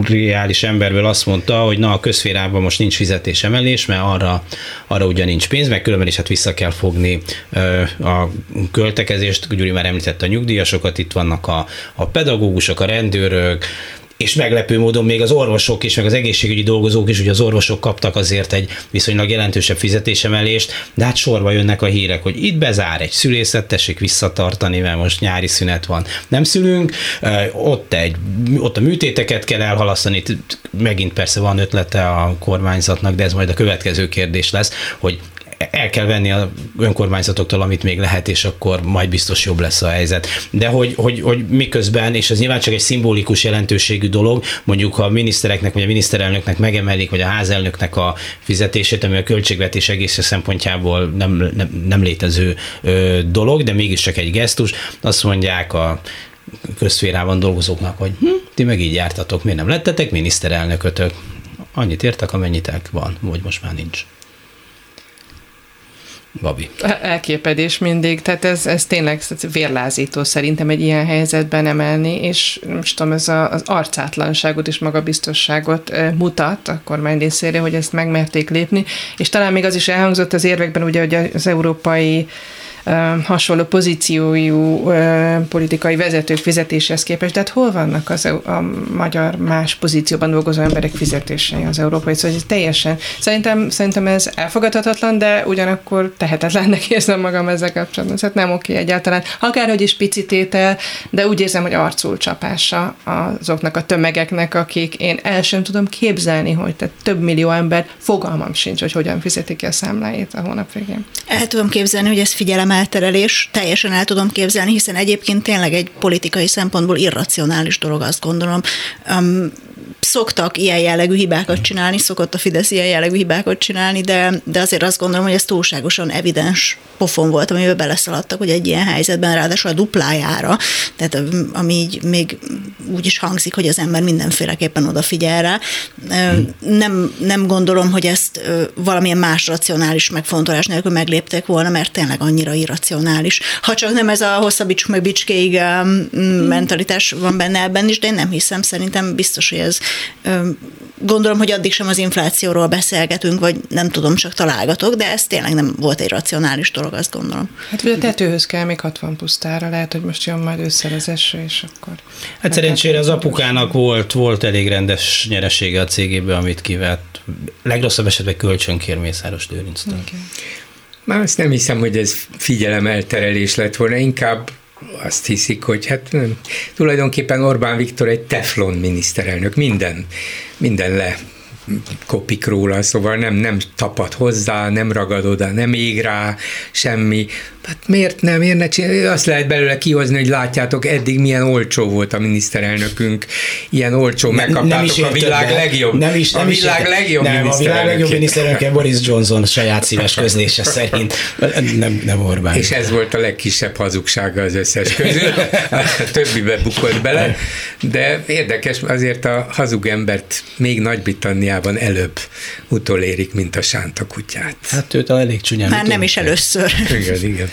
reális emberből azt mondta, hogy na a közférában most nincs fizetésemelés, mert arra, arra ugye nincs pénz, meg különben is hát vissza kell fogni a költekezést. Gyuri már említette a nyugdíjasokat, itt vannak a, a pedagógusok, a rendőrök, és meglepő módon még az orvosok is, meg az egészségügyi dolgozók is, ugye az orvosok kaptak azért egy viszonylag jelentősebb fizetésemelést, de hát sorba jönnek a hírek, hogy itt bezár egy szülészet, tessék visszatartani, mert most nyári szünet van. Nem szülünk, ott, egy, ott a műtéteket kell elhalasztani, megint persze van ötlete a kormányzatnak, de ez majd a következő kérdés lesz, hogy el kell venni a önkormányzatoktól, amit még lehet, és akkor majd biztos jobb lesz a helyzet. De hogy, hogy, hogy miközben, és ez nyilván csak egy szimbolikus jelentőségű dolog, mondjuk a minisztereknek, vagy a miniszterelnöknek megemelik, vagy a házelnöknek a fizetését, ami a költségvetés egész szempontjából nem, nem, nem létező ö, dolog, de mégis csak egy gesztus. Azt mondják a közférában dolgozóknak, hogy hm, ti meg így jártatok, miért nem lettetek miniszterelnökötök? Annyit értek, amennyitek van, vagy most már nincs. Gabi. Elképedés mindig, tehát ez, ez tényleg vérlázító szerintem egy ilyen helyzetben emelni, és most tudom, ez a, az arcátlanságot és magabiztosságot mutat a kormány részére, hogy ezt megmerték lépni, és talán még az is elhangzott az érvekben, ugye, hogy az európai hasonló pozíciójú politikai vezetők fizetéshez képest, de hát hol vannak az a magyar más pozícióban dolgozó emberek fizetései az európai? Szóval ez teljesen, szerintem, szerintem ez elfogadhatatlan, de ugyanakkor tehetetlennek [laughs] érzem magam ezzel kapcsolatban. Tehát nem oké egyáltalán. Akárhogy is picitétel, de úgy érzem, hogy arcul csapása azoknak a tömegeknek, akik én el sem tudom képzelni, hogy tehát több millió ember fogalmam sincs, hogy hogyan fizetik ki a számláit a hónap végén. El tudom képzelni, hogy ez figyelem elterelés, teljesen el tudom képzelni, hiszen egyébként tényleg egy politikai szempontból irracionális dolog, azt gondolom. Um, szoktak ilyen jellegű hibákat csinálni, szokott a Fidesz ilyen jellegű hibákat csinálni, de, de azért azt gondolom, hogy ez túlságosan evidens pofon volt, amiben beleszaladtak, hogy egy ilyen helyzetben ráadásul a duplájára, tehát ami így még úgy is hangzik, hogy az ember mindenféleképpen odafigyel rá. Nem, nem gondolom, hogy ezt valamilyen más racionális megfontolás nélkül meglépték volna, mert tényleg annyira irracionális. Ha csak nem ez a hosszabbítsuk meg bicskéig mentalitás van benne ebben is, de én nem hiszem, szerintem biztos, hogy ez Gondolom, hogy addig sem az inflációról beszélgetünk, vagy nem tudom, csak találgatok, de ez tényleg nem volt egy racionális dolog, azt gondolom. Hát vagy a tetőhöz kell még 60 pusztára, lehet, hogy most jön majd ősszel az eső, és akkor... Hát szerencsére az apukának volt, volt elég rendes nyeresége a cégéből, amit kivett. Legrosszabb esetben kölcsönkér Mészáros Lőrinctől. Okay. Már azt nem hiszem, hogy ez figyelemelterelés lett volna, inkább azt hiszik, hogy hát nem. tulajdonképpen Orbán Viktor egy teflon miniszterelnök, minden, minden le kopik róla, szóval nem, nem tapad hozzá, nem ragad oda, nem ég rá, semmi. Hát miért nem, miért ne csinálni? Azt lehet belőle kihozni, hogy látjátok, eddig milyen olcsó volt a miniszterelnökünk, ilyen olcsó, megkaptátok nem a világ többet. legjobb. Nem is, nem a világ is legjobb nem, a világ legjobb miniszterelnöke Boris Johnson saját szíves közlése szerint, nem, nem Orbán. És ez volt a legkisebb hazugsága az összes közül. A többibe bukott bele, de érdekes, azért a hazug embert még Nagy-Britanniában előbb utolérik, mint a sánta kutyát. Hát őt elég csúnyán. Már nem is először. Igen, igen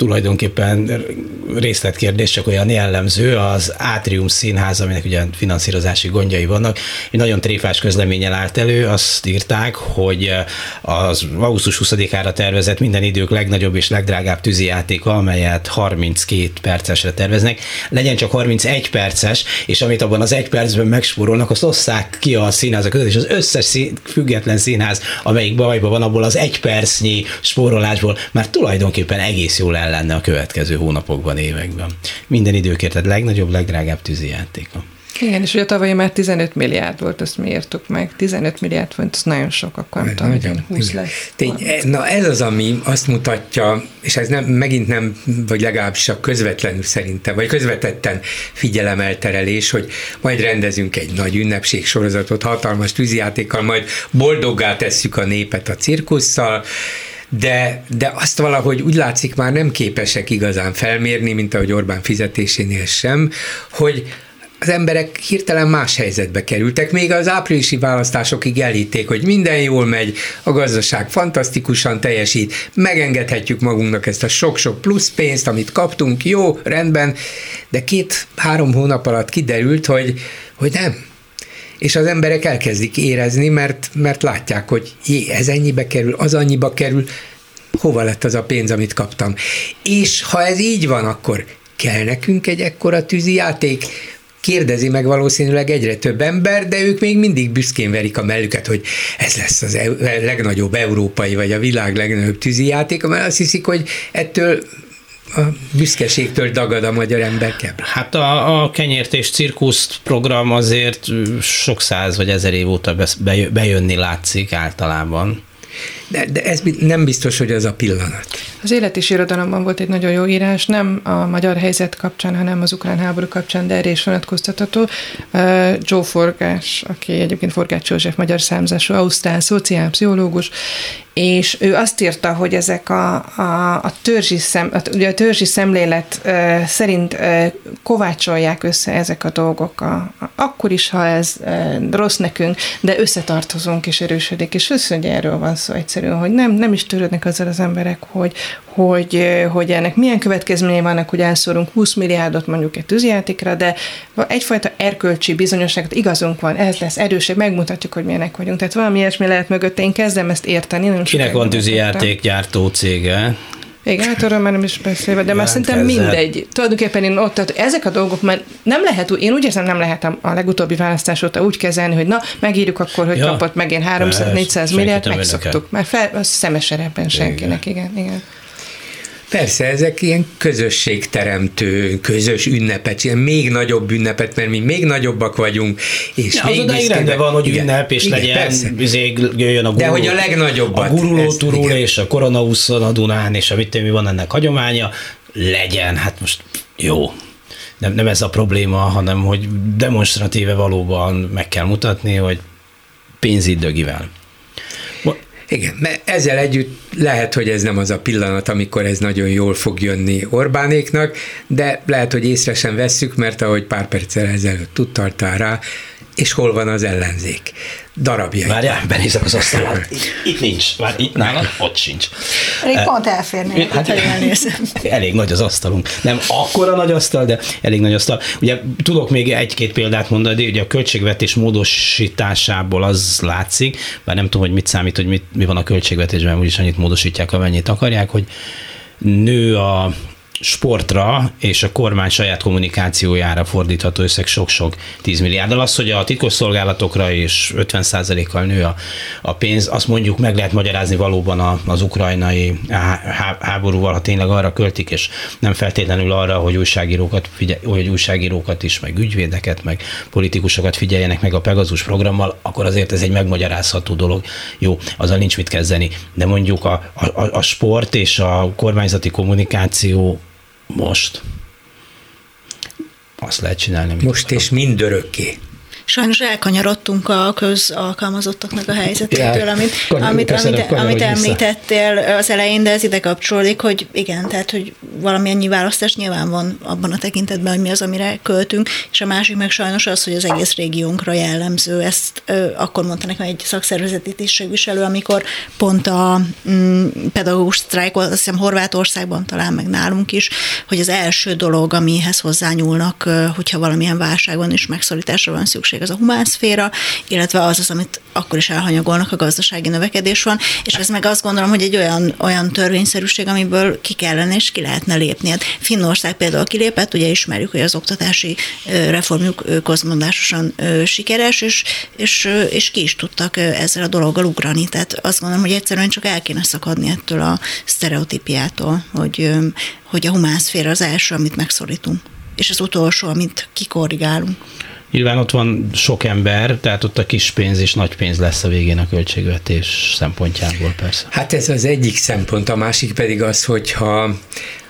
tulajdonképpen részletkérdés, csak olyan jellemző, az Átrium Színház, aminek ugye finanszírozási gondjai vannak, egy nagyon tréfás közleménnyel állt elő, azt írták, hogy az augusztus 20-ára tervezett minden idők legnagyobb és legdrágább tűzijátéka, amelyet 32 percesre terveznek, legyen csak 31 perces, és amit abban az egy percben megspórolnak, azt osszák ki a színházak között, és az összes szín, független színház, amelyik bajban van, abból az egy percnyi spórolásból már tulajdonképpen egész jól el lenne a következő hónapokban, években. Minden időkért, tehát legnagyobb, legdrágább tűzijátéka. Igen, és ugye tavaly már 15 milliárd volt, ezt mi írtuk meg. 15 milliárd font, ez nagyon sok, akkor nem tudom, hogy 20 lesz. Tény, e, na ez az, ami azt mutatja, és ez nem, megint nem, vagy legalábbis csak közvetlenül szerintem, vagy közvetetten figyelemelterelés, hogy majd rendezünk egy nagy ünnepség sorozatot, hatalmas tűzijátékkal, majd boldoggá tesszük a népet a cirkusszal, de, de azt valahogy úgy látszik már nem képesek igazán felmérni, mint ahogy Orbán fizetésénél sem, hogy az emberek hirtelen más helyzetbe kerültek. Még az áprilisi választásokig elhitték, hogy minden jól megy, a gazdaság fantasztikusan teljesít, megengedhetjük magunknak ezt a sok-sok plusz pénzt, amit kaptunk, jó, rendben, de két-három hónap alatt kiderült, hogy, hogy nem, és az emberek elkezdik érezni, mert, mert látják, hogy jé, ez ennyibe kerül, az annyiba kerül, hova lett az a pénz, amit kaptam. És ha ez így van, akkor kell nekünk egy ekkora tűzijáték, kérdezi meg valószínűleg egyre több ember, de ők még mindig büszkén verik a mellüket, hogy ez lesz az e- legnagyobb európai, vagy a világ legnagyobb tűzijáték, mert azt hiszik, hogy ettől a büszkeségtől dagad a magyar ember kebra. Hát a, a kenyért és cirkuszt program azért sok száz vagy ezer év óta bejönni látszik általában. De, de ez nem biztos, hogy az a pillanat. Az élet és irodalomban volt egy nagyon jó írás, nem a magyar helyzet kapcsán, hanem az ukrán háború kapcsán, de erre is vonatkoztatható. Joe Forgás, aki egyébként Forgács József magyar számzású, ausztrál szociálpszichológus, és ő azt írta, hogy ezek a, a, a, törzsi, szem, a, ugye a törzsi szemlélet e, szerint e, kovácsolják össze ezek a dolgok, a, a, akkor is, ha ez e, rossz nekünk, de összetartozunk és erősödik, és össze, erről van szó egyszerűen, hogy nem, nem is törődnek azzal az emberek, hogy, hogy, hogy ennek milyen következményei vannak, hogy elszórunk 20 milliárdot mondjuk egy tűzjátékra, de egyfajta erkölcsi bizonyosságot igazunk van, ez lesz erősebb, megmutatjuk, hogy milyenek vagyunk. Tehát valami ilyesmi lehet mögött, én kezdem ezt érteni. Nem Kinek van tűzijátékgyártó cége? Igen, hát arról már nem is beszélve, de már szerintem mindegy. Tulajdonképpen én ott, tehát ezek a dolgok már nem lehet, én úgy érzem, nem lehet a, legutóbbi választás óta úgy kezelni, hogy na, megírjuk akkor, hogy ja, kapott megint 300-400 milliárd, megszoktuk. Már fel, szemes ebben senkinek, igen, igen. Persze, ezek ilyen közösségteremtő, közös ünnepet, ilyen még nagyobb ünnepet, mert mi még nagyobbak vagyunk, és ja, még az odáig rendben van, hogy igen, ünnep, és igen, legyen, izé, jöjjön a guruló, De hogy a legnagyobb. A guruló turul, és a koronaúszon a Dunán, és a mit mi van ennek hagyománya, legyen, hát most jó, nem, nem ez a probléma, hanem hogy demonstratíve valóban meg kell mutatni, hogy pénzidögivel. Igen, mert ezzel együtt lehet, hogy ez nem az a pillanat, amikor ez nagyon jól fog jönni Orbánéknak, de lehet, hogy észre sem vesszük, mert ahogy pár perccel ezelőtt tudtartál rá, és hol van az ellenzék darabjai. Várjál, benézek az asztalon. Itt, itt nincs. Várj, itt nálam ott sincs. Elég uh, pont elférni, hát, Elég nagy az asztalunk. Nem akkora nagy asztal, de elég nagy asztal. Ugye tudok még egy-két példát mondani, ugye a költségvetés módosításából az látszik, bár nem tudom, hogy mit számít, hogy mit, mi van a költségvetésben, úgyis annyit módosítják, amennyit akarják, hogy nő a sportra és a kormány saját kommunikációjára fordítható összeg sok-sok 10 milliárd. Az, hogy a titkosszolgálatokra és 50%-kal nő a, a pénz, azt mondjuk meg lehet magyarázni valóban az ukrajnai háborúval, ha tényleg arra költik, és nem feltétlenül arra, hogy újságírókat, figyel, hogy újságírókat is, meg ügyvédeket, meg politikusokat figyeljenek meg a Pegasus programmal, akkor azért ez egy megmagyarázható dolog. Jó, azzal nincs mit kezdeni, de mondjuk a, a, a sport és a kormányzati kommunikáció most azt lehet csinálni. Most és mindörökké. Sajnos elkanyarodtunk a közalkalmazottaknak a helyzetétől, amit, amit, amit, amit említettél az elején, de ez ide kapcsolódik, hogy igen, tehát, hogy valamilyen választás nyilván van abban a tekintetben, hogy mi az, amire költünk, és a másik meg sajnos az, hogy az egész régiónkra jellemző. Ezt ö, akkor mondta nekem egy szakszervezeti tisztségviselő, amikor pont a mm, pedagógus sztrájk, azt hiszem Horvátországban talán meg nálunk is, hogy az első dolog, amihez hozzányúlnak, hogyha valamilyen válságban is megszorításra van szükség, szükség, az a humán szféra, illetve az az, amit akkor is elhanyagolnak, a gazdasági növekedés van, és ez meg azt gondolom, hogy egy olyan, olyan törvényszerűség, amiből ki kellene és ki lehetne lépni. Hát Finnország például kilépett, ugye ismerjük, hogy az oktatási reformjuk közmondásosan sikeres, és, és, és ki is tudtak ezzel a dologgal ugrani. Tehát azt gondolom, hogy egyszerűen csak el kéne szakadni ettől a sztereotípiától, hogy, hogy a humán szféra az első, amit megszorítunk és az utolsó, amit kikorrigálunk. Nyilván ott van sok ember, tehát ott a kis pénz és nagy pénz lesz a végén a költségvetés szempontjából persze. Hát ez az egyik szempont, a másik pedig az, hogy ha,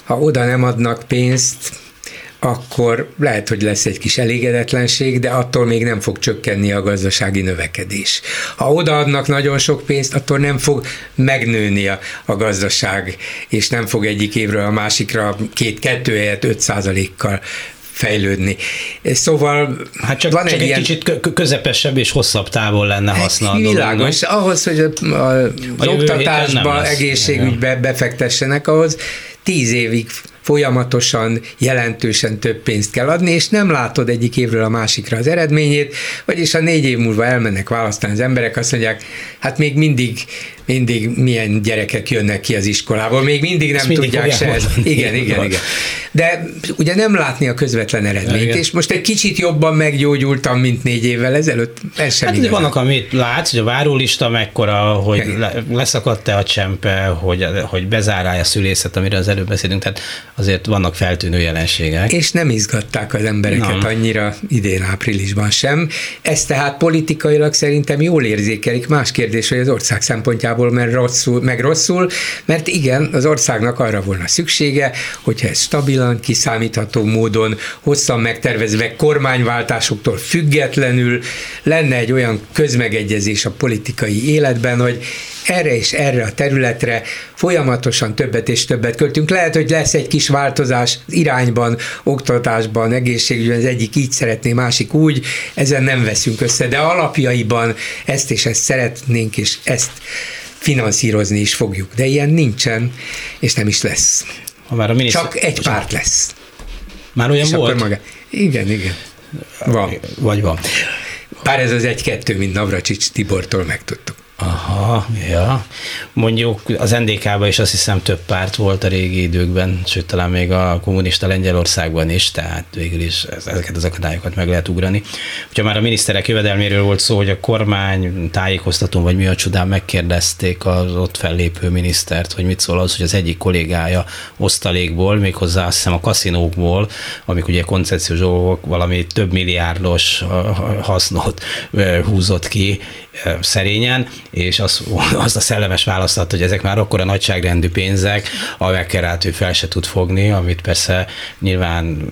ha oda nem adnak pénzt, akkor lehet, hogy lesz egy kis elégedetlenség, de attól még nem fog csökkenni a gazdasági növekedés. Ha odaadnak nagyon sok pénzt, attól nem fog megnőni a, a gazdaság, és nem fog egyik évről a másikra két-kettő helyett 5 kal fejlődni. Szóval hát csak, van csak egy, egy ilyen... kicsit közepesebb és hosszabb távon lenne haszna Világos, ahhoz, hogy a, a, az oktatásba, egészségügybe befektessenek, ahhoz tíz évig folyamatosan, jelentősen több pénzt kell adni, és nem látod egyik évről a másikra az eredményét, vagyis a négy év múlva elmennek választani az emberek, azt mondják, hát még mindig mindig milyen gyerekek jönnek ki az iskolából, még mindig nem mindig tudják se ezt. Igen, igen, igen. De ugye nem látni a közvetlen eredményt, Igen. és most egy kicsit jobban meggyógyultam, mint négy évvel ezelőtt, ez sem Hát igazán. vannak, amit látsz, hogy a várólista mekkora, hogy le, leszakadt-e a csempe, hogy, hogy bezárálja a szülészet, amire az előbb beszélünk, tehát azért vannak feltűnő jelenségek. És nem izgatták az embereket Nem. annyira idén áprilisban sem. Ez tehát politikailag szerintem jól érzékelik. Más kérdés, hogy az ország szempontjából mert rosszul, meg rosszul, mert igen, az országnak arra volna szüksége, hogyha ez stabilan, kiszámítható módon, hosszan megtervezve, kormányváltásoktól függetlenül lenne egy olyan közmegegyezés a politikai életben, hogy erre és erre a területre folyamatosan többet és többet költünk. Lehet, hogy lesz egy kis változás irányban, oktatásban, egészségügyben, az egyik így szeretné, másik úgy, ezen nem veszünk össze, de alapjaiban ezt és ezt szeretnénk, és ezt finanszírozni is fogjuk. De ilyen nincsen, és nem is lesz. Ha már a miniszter... Csak egy párt lesz. Már olyan És volt? akkor maga. Igen, igen. Van. Vagy van. Bár ez az egy-kettő, mint Navracsics Tibortól megtudtuk. Aha, ja. Mondjuk az NDK-ban is azt hiszem több párt volt a régi időkben, sőt talán még a kommunista Lengyelországban is, tehát végül is ez- ezeket az akadályokat meg lehet ugrani. Hogyha már a miniszterek jövedelméről volt szó, hogy a kormány tájékoztatón, vagy mi a csodán megkérdezték az ott fellépő minisztert, hogy mit szól az, hogy az egyik kollégája osztalékból, méghozzá azt hiszem a kaszinókból, amik ugye koncepciós dolgok, valami több milliárdos ha- ha- hasznot húzott ki szerényen, és az, [laughs] azt a szellemes választ adta, hogy ezek már akkora nagyságrendű pénzek, amelyekkel át ő fel se tud fogni, amit persze nyilván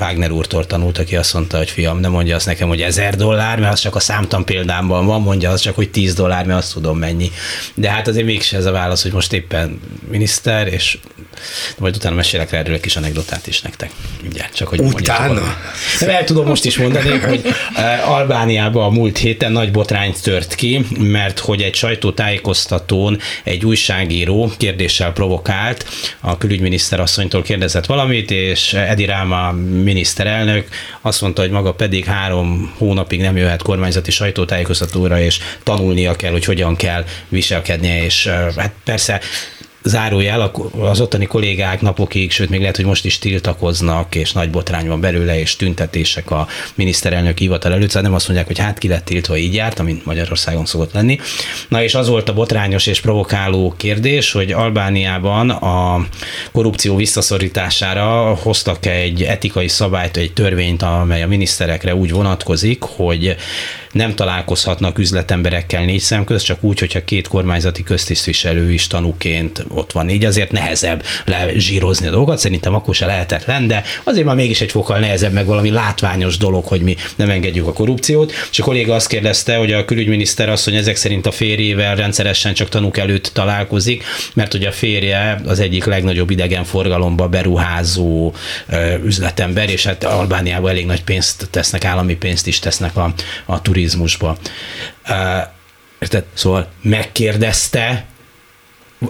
Wagner úrtól tanult, aki azt mondta, hogy fiam, nem mondja azt nekem, hogy ezer dollár, mert az csak a számtan példámban van, mondja az csak, hogy 10 dollár, mert azt tudom mennyi. De hát azért mégse ez a válasz, hogy most éppen miniszter, és majd utána mesélek erről egy kis anekdotát is nektek. Mindjárt, csak hogy mondjam, Utána? Nem, el tudom most is mondani, hogy Albániában a múlt héten nagy botrány tört ki, mert hogy egy sajtótájékoztatón egy újságíró kérdéssel provokált, a külügyminiszter asszonytól kérdezett valamit, és Edi Ráma miniszterelnök azt mondta, hogy maga pedig három hónapig nem jöhet kormányzati sajtótájékoztatóra, és tanulnia kell, hogy hogyan kell viselkednie, és hát persze zárójel, az ottani kollégák napokig, sőt még lehet, hogy most is tiltakoznak, és nagy botrány van belőle, és tüntetések a miniszterelnök hivatal előtt, szóval nem azt mondják, hogy hát ki lett tiltva, így járt, amint Magyarországon szokott lenni. Na és az volt a botrányos és provokáló kérdés, hogy Albániában a korrupció visszaszorítására hoztak egy etikai szabályt, egy törvényt, amely a miniszterekre úgy vonatkozik, hogy nem találkozhatnak üzletemberekkel négy szem közt, csak úgy, hogyha két kormányzati köztisztviselő is tanúként ott van. Így azért nehezebb lezsírozni a dolgokat, szerintem akkor se lehetetlen, de azért már mégis egy fokkal nehezebb, meg valami látványos dolog, hogy mi nem engedjük a korrupciót. És a kolléga azt kérdezte, hogy a külügyminiszter hogy ezek szerint a férjével rendszeresen csak tanúk előtt találkozik, mert hogy a férje az egyik legnagyobb idegenforgalomba beruházó üzletember, és hát Albániában elég nagy pénzt tesznek, állami pénzt is tesznek a, a turizmusba. Érted? Szóval megkérdezte,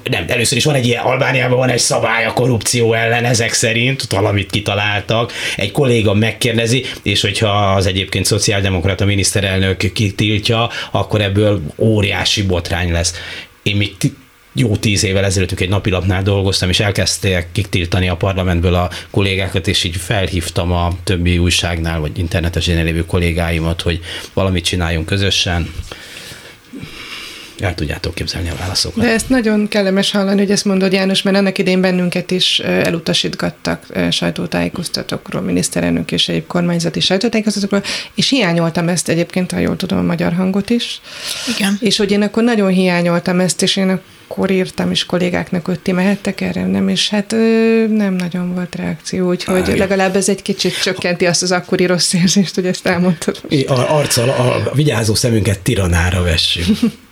nem, először is van egy ilyen, Albániában van egy szabály a korrupció ellen, ezek szerint, valamit kitaláltak, egy kolléga megkérdezi, és hogyha az egyébként szociáldemokrata miniszterelnök kitiltja, akkor ebből óriási botrány lesz. Én még jó tíz évvel ezelőtt egy napilapnál dolgoztam, és elkezdték kitiltani a parlamentből a kollégákat, és így felhívtam a többi újságnál, vagy internetes lévő kollégáimat, hogy valamit csináljunk közösen. El tudjátok képzelni a válaszokat. De ezt nagyon kellemes hallani, hogy ezt mondod János, mert annak idén bennünket is elutasítgattak sajtótájékoztatókról, miniszterelnök és egyéb kormányzati sajtótájékoztatókról, és hiányoltam ezt egyébként, ha jól tudom, a magyar hangot is. Igen. És hogy én akkor nagyon hiányoltam ezt, és én akkor írtam is kollégáknak, hogy ti mehettek erre, nem, és hát nem nagyon volt reakció, úgyhogy Á, legalább ez egy kicsit csökkenti azt az akkori rossz érzést, hogy ezt elmondtad. A arccal a vigyázó szemünket tiranára vessük. [laughs]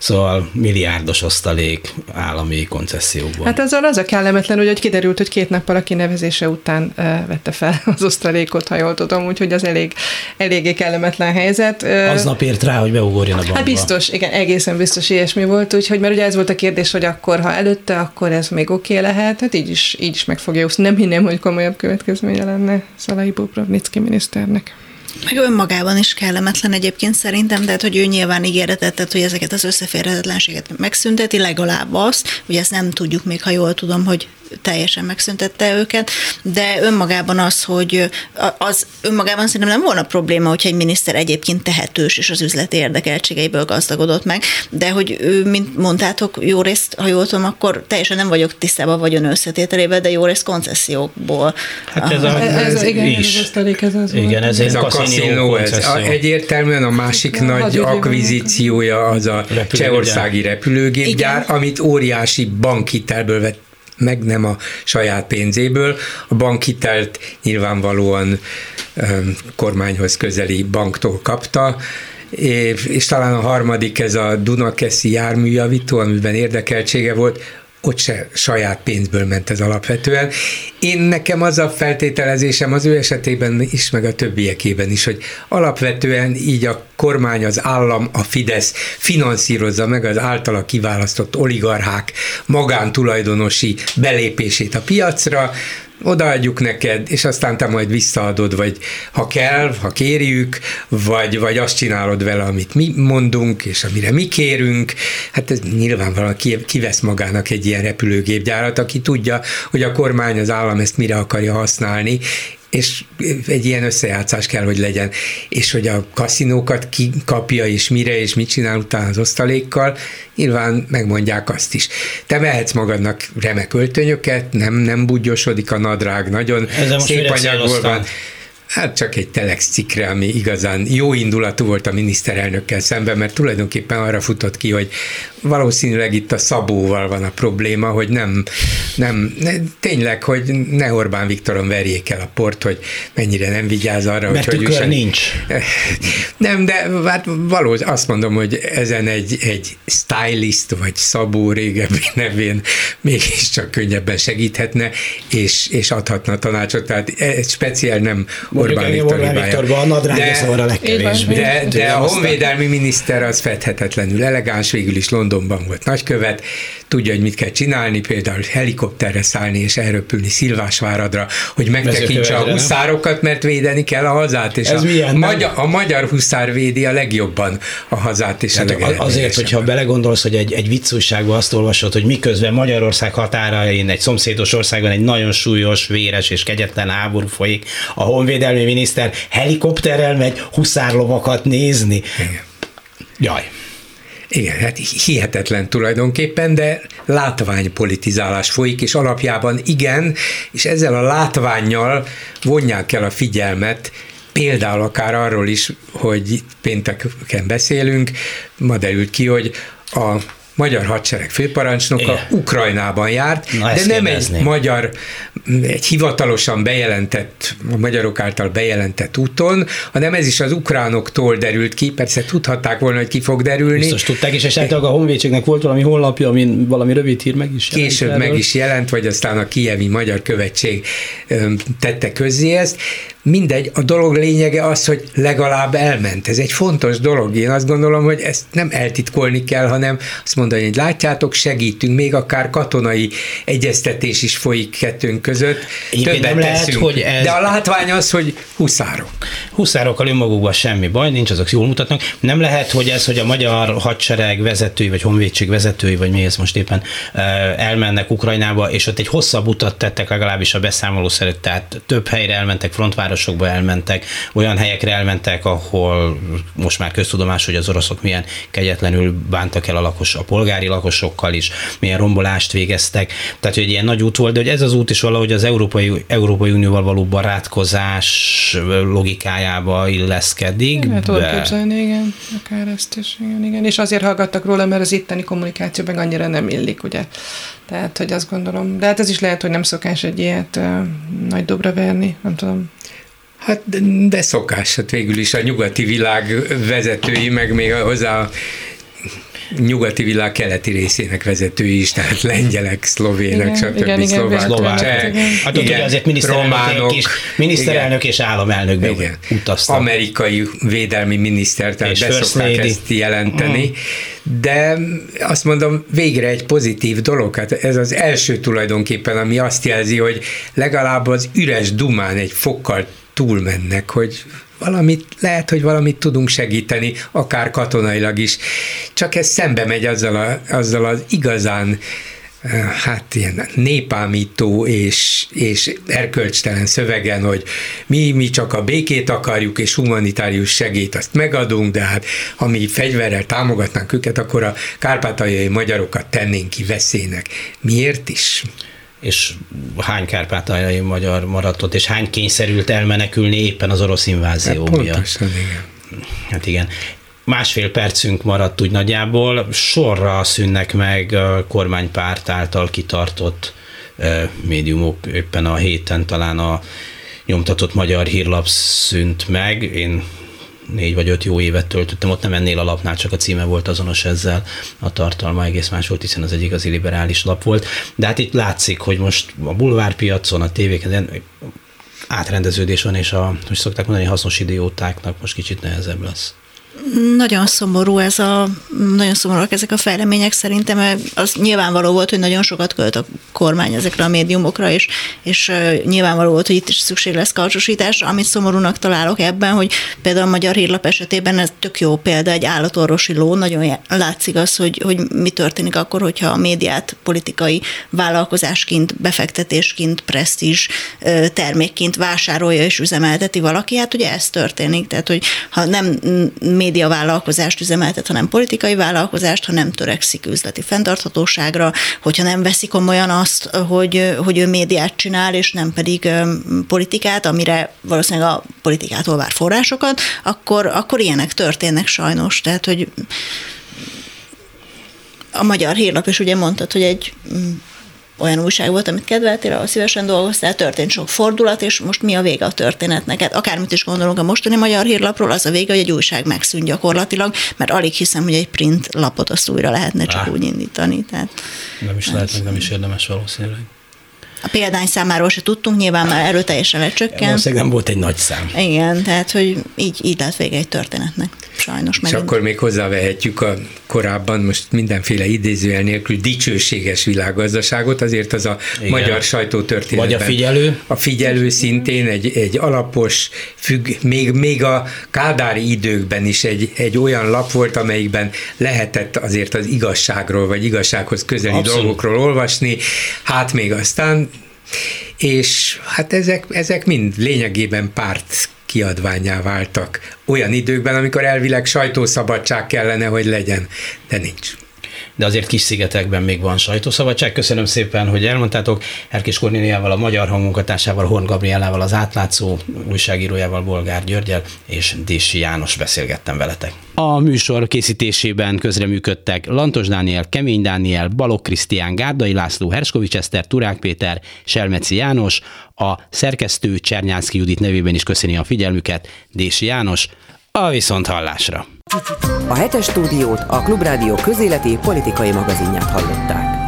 Szóval milliárdos osztalék állami koncessziókból. Hát azzal az a kellemetlen, hogy, hogy kiderült, hogy két nappal a kinevezése után vette fel [laughs] az osztalékot, ha jól tudom, úgyhogy az elég, eléggé kellemetlen helyzet. Aznap ért rá, hogy beugorjon a bankba. Hát biztos, igen, egészen biztos ilyesmi volt, úgyhogy mert ugye ez volt a kérdés, hogy akkor, ha előtte, akkor ez még oké okay lehet, hát így is, így is meg fogja úszni. Nem hinném, hogy komolyabb következménye lenne Szalai Bobrovnicki miniszternek. Meg önmagában is kellemetlen egyébként szerintem, tehát hogy ő nyilván ígéretet hogy ezeket az összeférhetetlenséget megszünteti, legalább azt, hogy ezt nem tudjuk még, ha jól tudom, hogy teljesen megszüntette őket, de önmagában az, hogy az önmagában szerintem nem volna probléma, hogyha egy miniszter egyébként tehetős és az üzleti érdekeltségeiből gazdagodott meg, de hogy ő, mint mondtátok, jó részt, ha jól tudom, akkor teljesen nem vagyok tisztában vagyon összetételével, de jó részt koncessziókból. Hát ez, a, ez, ez igen, is. Ez, osztalék, ez az igen, ez, ez a kaszinó, ez a, egyértelműen a másik nagy akvizíciója az a csehországi repülőgépgyár, amit óriási bankhitelből vett meg nem a saját pénzéből. A bankhitelt nyilvánvalóan kormányhoz közeli banktól kapta, és, talán a harmadik ez a Dunakeszi járműjavító, amiben érdekeltsége volt, ott se saját pénzből ment ez alapvetően. Én nekem az a feltételezésem az ő esetében is, meg a többiekében is, hogy alapvetően így a kormány, az állam, a Fidesz finanszírozza meg az általa kiválasztott oligarchák magántulajdonosi belépését a piacra, odaadjuk neked, és aztán te majd visszaadod, vagy ha kell, ha kérjük, vagy, vagy azt csinálod vele, amit mi mondunk, és amire mi kérünk. Hát ez nyilvánvalóan kivesz magának egy ilyen repülőgépgyárat, aki tudja, hogy a kormány, az állam ezt mire akarja használni, és egy ilyen összejátszás kell, hogy legyen. És hogy a kaszinókat ki kapja, és mire, és mit csinál utána az osztalékkal, nyilván megmondják azt is. Te mehetsz magadnak remek öltönyöket, nem, nem buggyosodik a nadrág, nagyon szép anyagból van. Hát csak egy telex cikkre, ami igazán jó indulatú volt a miniszterelnökkel szemben, mert tulajdonképpen arra futott ki, hogy valószínűleg itt a Szabóval van a probléma, hogy nem, nem ne, tényleg, hogy ne Orbán Viktoron verjék el a port, hogy mennyire nem vigyáz arra, mert hogy... Mert nincs. [laughs] Nem, de hát valós, azt mondom, hogy ezen egy, egy stylist, vagy Szabó régebbi [laughs] nevén mégiscsak könnyebben segíthetne, és, és adhatna tanácsot, tehát egy speciál nem Orbán Viktor Viktorban a nadrág de, szóval a legkevésbé. De, de a honvédelmi miniszter az fedhetetlenül elegáns, végül is Londonban volt nagykövet, tudja, hogy mit kell csinálni, például helikopterre szállni és elröpülni Szilvásváradra, hogy megtekintse a huszárokat, mert védeni kell a hazát, és Ez a, milyen, magyar, a magyar huszár védi a legjobban a hazát és Tehát a Azért, hogyha belegondolsz, hogy egy, egy viccújságban azt olvasod, hogy miközben Magyarország határain egy szomszédos országban egy nagyon súlyos, véres és kegyetlen háború folyik, a honvédelmi miniszter helikopterrel megy huszárlovakat nézni. Igen. Jaj. Igen, hát hihetetlen tulajdonképpen, de látványpolitizálás folyik, és alapjában igen, és ezzel a látványjal vonják el a figyelmet például akár arról is, hogy pénteken beszélünk, ma derült ki, hogy a magyar hadsereg főparancsnoka Igen. Ukrajnában járt, Na, de nem kérdezni. egy magyar, egy hivatalosan bejelentett, a magyarok által bejelentett úton, hanem ez is az ukránoktól derült ki, persze tudhatták volna, hogy ki fog derülni. Biztos tudták, és esetleg a Honvédségnek volt valami honlapja, amin valami rövid hír meg is jelent. Később meg is jelent, vagy aztán a kievi magyar követség tette közzé ezt. Mindegy, a dolog lényege az, hogy legalább elment. Ez egy fontos dolog. Én azt gondolom, hogy ezt nem eltitkolni kell, hanem azt mondani, hogy látjátok, segítünk, még akár katonai egyeztetés is folyik kettőnk között. Igen, Többet nem lehet, teszünk. hogy ez... De a látvány az, hogy huszárok. Huszárokkal önmagukban semmi baj, nincs, azok jól mutatnak. Nem lehet, hogy ez, hogy a magyar hadsereg vezetői, vagy honvédség vezetői, vagy mi ez most éppen elmennek Ukrajnába, és ott egy hosszabb utat tettek legalábbis a beszámoló szerint, tehát több helyre elmentek frontvár városokba elmentek, olyan helyekre elmentek, ahol most már köztudomás, hogy az oroszok milyen kegyetlenül bántak el a, lakos, a polgári lakosokkal is, milyen rombolást végeztek. Tehát, hogy egy ilyen nagy út volt, de hogy ez az út is valahogy az Európai, Európai Unióval való barátkozás logikájába illeszkedik. Hát be. képzelni, igen, akár ezt is, igen, igen. És azért hallgattak róla, mert az itteni kommunikáció meg annyira nem illik, ugye. Tehát, hogy azt gondolom, de hát ez is lehet, hogy nem szokás egy ilyet uh, nagy dobra verni, nem tudom. Hát de, de szokás, hát végül is a nyugati világ vezetői, meg még hozzá a nyugati világ keleti részének vezetői is, tehát lengyelek, szlovének, stb. szlovák, szlovák. Hát ott ugye azért miniszterelnök, és, miniszterelnök és államelnök igen. utaztak. Amerikai védelmi miniszter, tehát és beszokták ezt jelenteni. Mm. De azt mondom, végre egy pozitív dolog. Hát ez az első tulajdonképpen, ami azt jelzi, hogy legalább az üres dumán egy fokkal túlmennek, hogy valamit, lehet, hogy valamit tudunk segíteni, akár katonailag is, csak ez szembe megy azzal, a, azzal az igazán hát ilyen népámító és, és erkölcstelen szövegen, hogy mi, mi csak a békét akarjuk, és humanitárius segét azt megadunk, de hát ha mi fegyverrel támogatnánk őket, akkor a kárpátaljai magyarokat tennénk ki veszélynek. Miért is? És hány kárpátaljai magyar maradt ott, és hány kényszerült elmenekülni éppen az orosz invázió hát miatt. Pontosan, igen. Hát igen másfél percünk maradt úgy nagyjából, sorra szűnnek meg a kormánypárt által kitartott médiumok, éppen a héten talán a nyomtatott magyar hírlap szűnt meg, én négy vagy öt jó évet töltöttem, ott nem ennél a lapnál, csak a címe volt azonos ezzel, a tartalma egész más volt, hiszen az egy igazi liberális lap volt. De hát itt látszik, hogy most a bulvárpiacon, a tévéken átrendeződés van, és a, hogy szokták mondani, hasznos idiótáknak most kicsit nehezebb lesz. Nagyon szomorú ez a, nagyon szomorúak ezek a fejlemények szerintem. Az nyilvánvaló volt, hogy nagyon sokat költ a kormány ezekre a médiumokra, és, és nyilvánvaló volt, hogy itt is szükség lesz karcsosításra. Amit szomorúnak találok ebben, hogy például a Magyar Hírlap esetében ez tök jó példa, egy állatorvosi ló, nagyon látszik az, hogy, hogy mi történik akkor, hogyha a médiát politikai vállalkozásként, befektetésként, presztízs termékként vásárolja és üzemelteti valaki, hát ugye ez történik. Tehát, hogy ha nem médiavállalkozást üzemeltet, hanem politikai vállalkozást, ha nem törekszik üzleti fenntarthatóságra, hogyha nem veszi komolyan azt, hogy, hogy ő médiát csinál, és nem pedig politikát, amire valószínűleg a politikától vár forrásokat, akkor, akkor ilyenek történnek sajnos. Tehát, hogy a magyar hírlap is ugye mondtad, hogy egy olyan újság volt, amit kedveltél, ahol szívesen dolgoztál, történt sok fordulat, és most mi a vége a történetnek? Hát akármit is gondolunk a mostani magyar hírlapról, az a vége, hogy egy újság megszűnt gyakorlatilag, mert alig hiszem, hogy egy print lapot azt újra lehetne csak Á. úgy indítani. Tehát, nem is lehet, meg nem is érdemes valószínűleg. A példány számáról se tudtunk, nyilván már erőteljesen lecsökkent. Valószínűleg nem volt egy nagy szám. Igen, tehát hogy így, így lett vége egy történetnek, sajnos. És akkor még hozzávehetjük a korábban, most mindenféle idézőjel nélkül dicsőséges világgazdaságot, azért az a Igen. magyar sajtótörténetben. Vagy a figyelő. A figyelő szintén egy, egy alapos, függ, még, még a kádári időkben is egy, egy olyan lap volt, amelyikben lehetett azért az igazságról, vagy igazsághoz közeli Abszolút. dolgokról olvasni, hát még aztán és hát ezek, ezek mind lényegében párt kiadványá váltak olyan időkben, amikor elvileg sajtószabadság kellene, hogy legyen, de nincs de azért kis szigetekben még van sajtószabadság. Köszönöm szépen, hogy elmondtátok. Erkés Kornéliával, a Magyar Hangmunkatársával, Horn Gabriellával, az átlátszó újságírójával, Bolgár Györgyel és Dési János beszélgettem veletek. A műsor készítésében közreműködtek Lantos Dániel, Kemény Dániel, Balok Krisztián, Gárdai László, Herskovics Eszter, Turák Péter, Selmeci János, a szerkesztő Csernyánszki Judit nevében is köszöni a figyelmüket, Dési János, a viszont hallásra. A hetes stúdiót a Klubrádió közéleti politikai magazinját hallották.